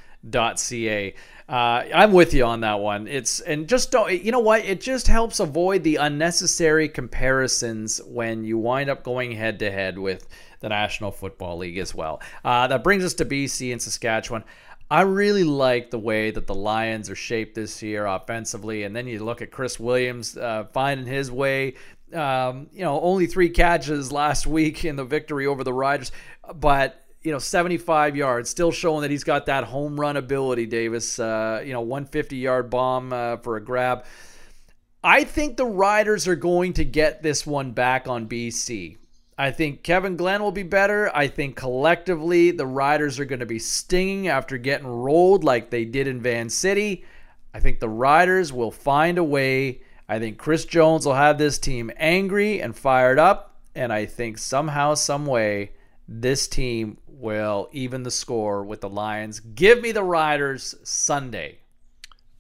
A: Uh, I'm with you on that one. It's and just don't. You know what? It just helps avoid the unnecessary comparisons when you wind up going head to head with the National Football League as well. Uh, that brings us to BC and Saskatchewan. I really like the way that the Lions are shaped this year offensively, and then you look at Chris Williams uh, finding his way. Um, you know, only three catches last week in the victory over the Riders, but you know 75 yards, still showing that he's got that home run ability. Davis, uh, you know, 150 yard bomb uh, for a grab. I think the Riders are going to get this one back on BC. I think Kevin Glenn will be better. I think collectively the Riders are going to be stinging after getting rolled like they did in Van City. I think the Riders will find a way. I think Chris Jones will have this team angry and fired up. And I think somehow, some way, this team will even the score with the Lions. Give me the Riders Sunday.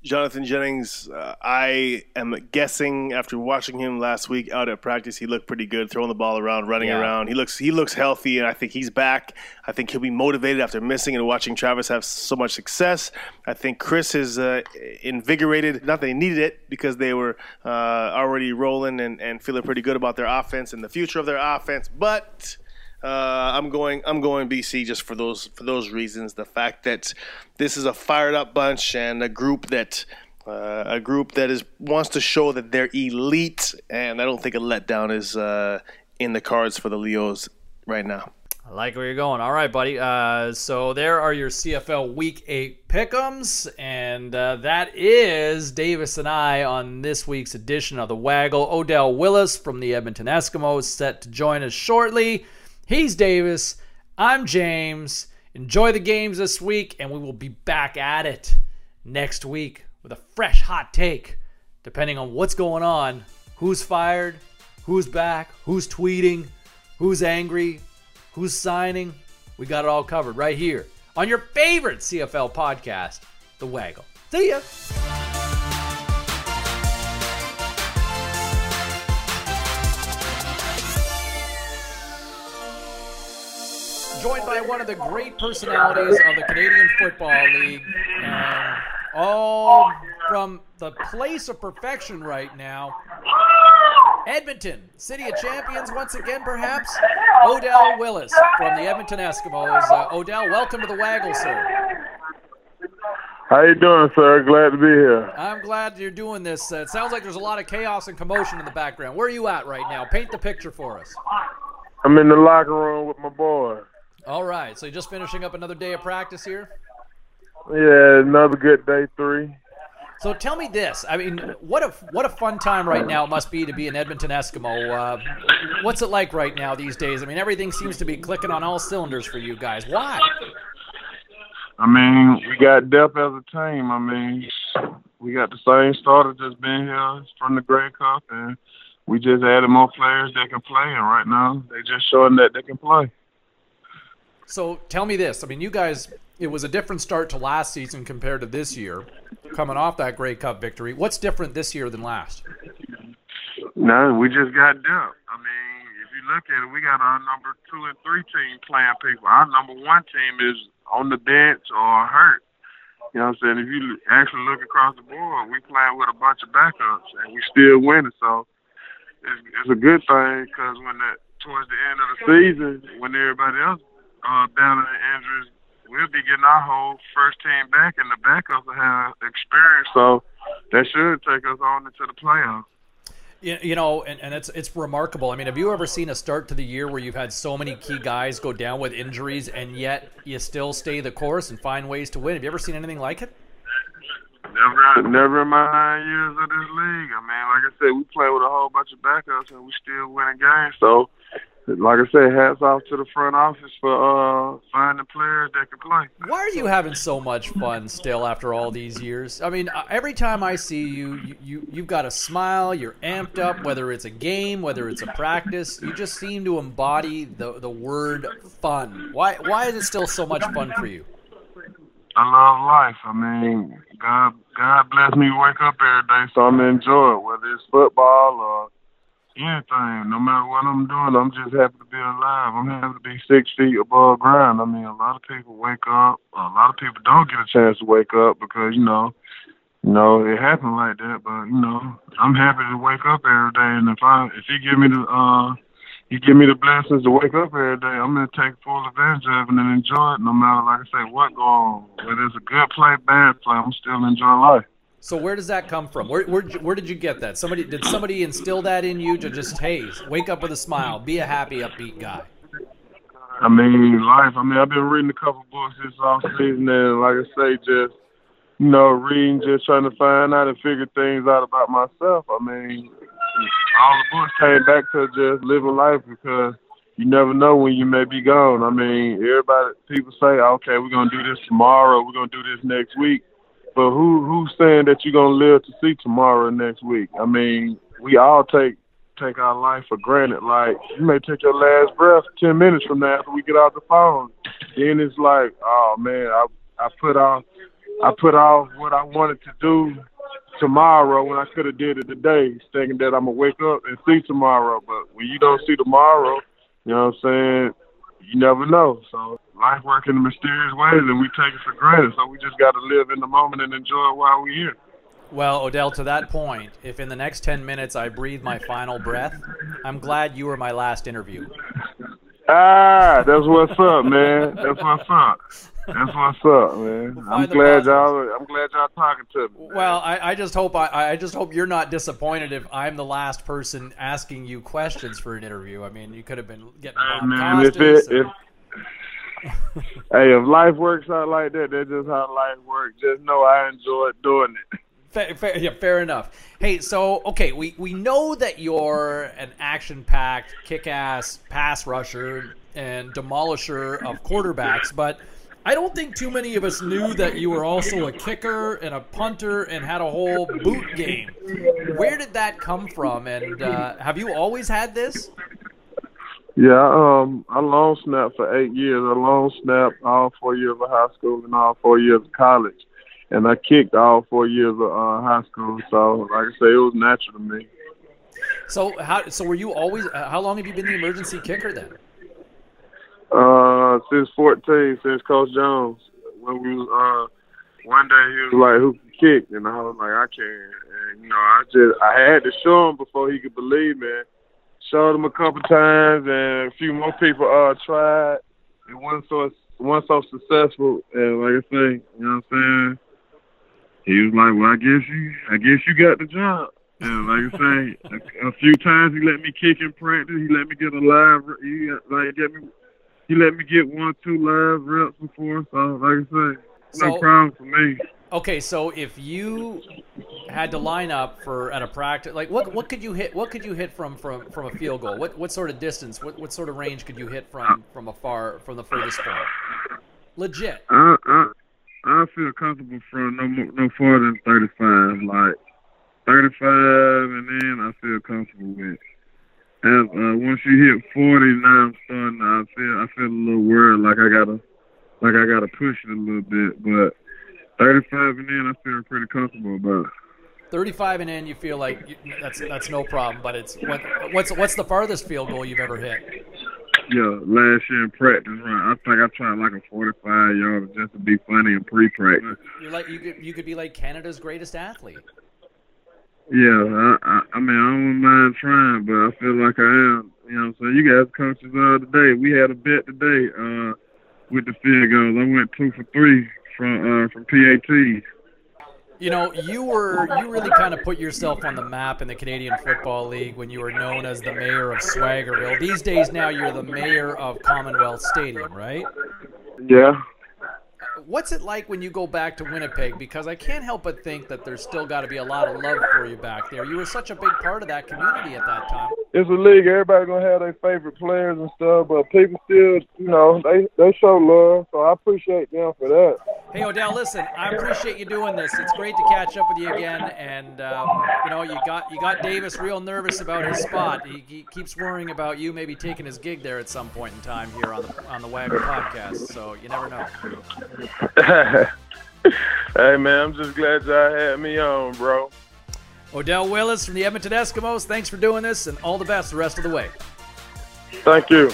B: Jonathan Jennings, uh, I am guessing after watching him last week out at practice, he looked pretty good, throwing the ball around, running yeah. around. He looks he looks healthy, and I think he's back. I think he'll be motivated after missing and watching Travis have so much success. I think Chris is uh, invigorated. Not that they needed it because they were uh, already rolling and, and feeling pretty good about their offense and the future of their offense, but. Uh, I'm going. I'm going BC just for those for those reasons. The fact that this is a fired up bunch and a group that uh, a group that is wants to show that they're elite, and I don't think a letdown is uh, in the cards for the Leos right now.
A: I like where you're going. All right, buddy. Uh, so there are your CFL Week Eight pickums, and uh, that is Davis and I on this week's edition of the Waggle. Odell Willis from the Edmonton Eskimos set to join us shortly. He's Davis. I'm James. Enjoy the games this week, and we will be back at it next week with a fresh hot take, depending on what's going on, who's fired, who's back, who's tweeting, who's angry, who's signing. We got it all covered right here on your favorite CFL podcast, The Waggle. See ya. Joined by one of the great personalities of the Canadian Football League. And all from the place of perfection right now. Edmonton, City of Champions, once again, perhaps. Odell Willis from the Edmonton Eskimos. Uh, Odell, welcome to the Waggle, sir.
C: How you doing, sir? Glad to be here.
A: I'm glad you're doing this. Uh, it sounds like there's a lot of chaos and commotion in the background. Where are you at right now? Paint the picture for us.
C: I'm in the locker room with my boy.
A: All right. So you're just finishing up another day of practice here?
C: Yeah, another good day three.
A: So tell me this. I mean, what a what a fun time right now it must be to be an Edmonton Eskimo. Uh, what's it like right now these days? I mean, everything seems to be clicking on all cylinders for you guys. Why?
C: I mean, we got depth as a team. I mean, we got the same starters that's been here from the Grey Cup, and we just added more players that can play. And right now, they just showing that they can play.
A: So tell me this. I mean, you guys, it was a different start to last season compared to this year, coming off that Grey Cup victory. What's different this year than last?
C: No, we just got depth. I mean, if you look at it, we got our number two and three team playing people. Our number one team is on the bench or hurt. You know what I'm saying? If you actually look across the board, we playing with a bunch of backups and we still winning. So it's, it's a good thing because when that towards the end of the season, when everybody else uh, down in the injuries, we'll be getting our whole first team back, and the backups will have experience. So that should take us on into the playoffs.
A: You know, and, and it's it's remarkable. I mean, have you ever seen a start to the year where you've had so many key guys go down with injuries, and yet you still stay the course and find ways to win? Have you ever seen anything like it?
C: Never, never in my nine years of this league. I mean, like I said, we play with a whole bunch of backups, and we still winning games. So like I said, hats off to the front office for uh, finding players that can play.
A: Why are you having so much fun still after all these years? I mean, uh, every time I see you, you, you you've got a smile. You're amped up, whether it's a game, whether it's a practice. You just seem to embody the the word fun. Why why is it still so much fun for you?
C: I love life. I mean, God God bless me wake up every day, so I'm enjoy it, whether it's football or anything. No matter what I'm doing, I'm just happy to be alive. I'm happy to be six feet above ground. I mean, a lot of people wake up. A lot of people don't get a chance to wake up because you know, you know, it happened like that. But you know, I'm happy to wake up every day. And if I, if you give me the, uh, you give me the blessings to wake up every day, I'm gonna take full advantage of it and enjoy it. No matter, like I say, what go on. Whether it's a good play, bad play, I'm still enjoying life.
A: So where does that come from? Where, where where did you get that? Somebody did somebody instill that in you to just hey, wake up with a smile, be a happy, upbeat guy.
C: I mean, life. I mean, I've been reading a couple books this off season, and like I say, just you know, reading, just trying to find out and figure things out about myself. I mean, all the books came back to just living life because you never know when you may be gone. I mean, everybody, people say, okay, we're gonna do this tomorrow, we're gonna do this next week but who who's saying that you're gonna live to see tomorrow next week? I mean, we all take take our life for granted. Like you may take your last breath ten minutes from now after we get off the phone. Then it's like, oh man, I I put off I put off what I wanted to do tomorrow when I could have did it today, thinking that I'm gonna wake up and see tomorrow. But when you don't see tomorrow, you know what I'm saying? You never know. So life working in mysterious ways, and we take it for granted. So we just got to live in the moment and enjoy it while we're here.
A: Well, Odell, to that point, if in the next 10 minutes I breathe my final breath, I'm glad you were my last interview.
C: Ah, that's what's up, man. That's what's up. That's what's up, man. We'll I'm glad y'all. I'm glad y'all talking to me.
A: Man. Well, I, I just hope I, I just hope you're not disappointed if I'm the last person asking you questions for an interview. I mean, you could have been getting hey, man, if it, if
C: hey, if life works out like that, that's just how life works. Just know I enjoy doing it.
A: Fair, fair, yeah, fair enough. Hey, so okay, we we know that you're an action-packed, kick-ass pass rusher and demolisher of quarterbacks, but I don't think too many of us knew that you were also a kicker and a punter and had a whole boot game. Where did that come from? And uh, have you always had this?
C: Yeah, um, I long snapped for eight years. I long snapped all four years of high school and all four years of college, and I kicked all four years of uh, high school. So, like I say, it was natural to me.
A: So, how? So, were you always? Uh, how long have you been the emergency kicker then?
C: Uh, since fourteen, since Coach Jones. When we was uh, one day he was like, "Who can kick?" and I was like, "I can." And you know, I just I had to show him before he could believe me showed him a couple times, and a few more people uh tried. It wasn't so wasn't so successful. And like I say, you know what I'm saying? He was like, "Well, I guess you, I guess you got the job." And like I say, a, a few times he let me kick in practice. He let me get a live. He like get me. He let me get one two live reps before. So like I say, no
A: So-
C: problem for me.
A: Okay, so if you had to line up for at a practice, like what what could you hit? What could you hit from from from a field goal? What what sort of distance? What what sort of range could you hit from from a far from the furthest point? Legit.
C: I I I feel comfortable from no no farther than thirty five. Like thirty five, and then I feel comfortable with. As uh, once you hit forty, now I'm starting. I feel I feel a little worried, like I gotta like I gotta push it a little bit. But thirty five and in, I feel pretty comfortable about. it.
A: 35 and in, you feel like you, that's that's no problem. But it's what what's what's the farthest field goal you've ever hit?
C: Yeah, last year in practice run, I think I tried like a forty five yard just to be funny in pre practice.
A: You're like you could you could be like Canada's greatest athlete.
C: Yeah, I, I, I mean, I don't mind trying, but I feel like I am. You know what I'm saying? You guys coaches uh, today. We had a bet today uh, with the field goals. I went two for three from uh, from PATs.
A: You know, you were you really kind of put yourself on the map in the Canadian Football League when you were known as the mayor of Swaggerville. These days now you're the mayor of Commonwealth Stadium, right?
C: Yeah.
A: What's it like when you go back to Winnipeg? Because I can't help but think that there's still got to be a lot of love for you back there. You were such a big part of that community at that time.
C: It's a league. Everybody gonna have their favorite players and stuff, but people still, you know, they they show love. So I appreciate them for that.
A: Hey Odell, listen, I appreciate you doing this. It's great to catch up with you again, and um, you know you got you got Davis real nervous about his spot. He, he keeps worrying about you maybe taking his gig there at some point in time here on the on the Waggle podcast. So you never know.
C: hey man, I'm just glad y'all had me on, bro.
A: Odell Willis from the Edmonton Eskimos. Thanks for doing this, and all the best the rest of the way.
C: Thank you.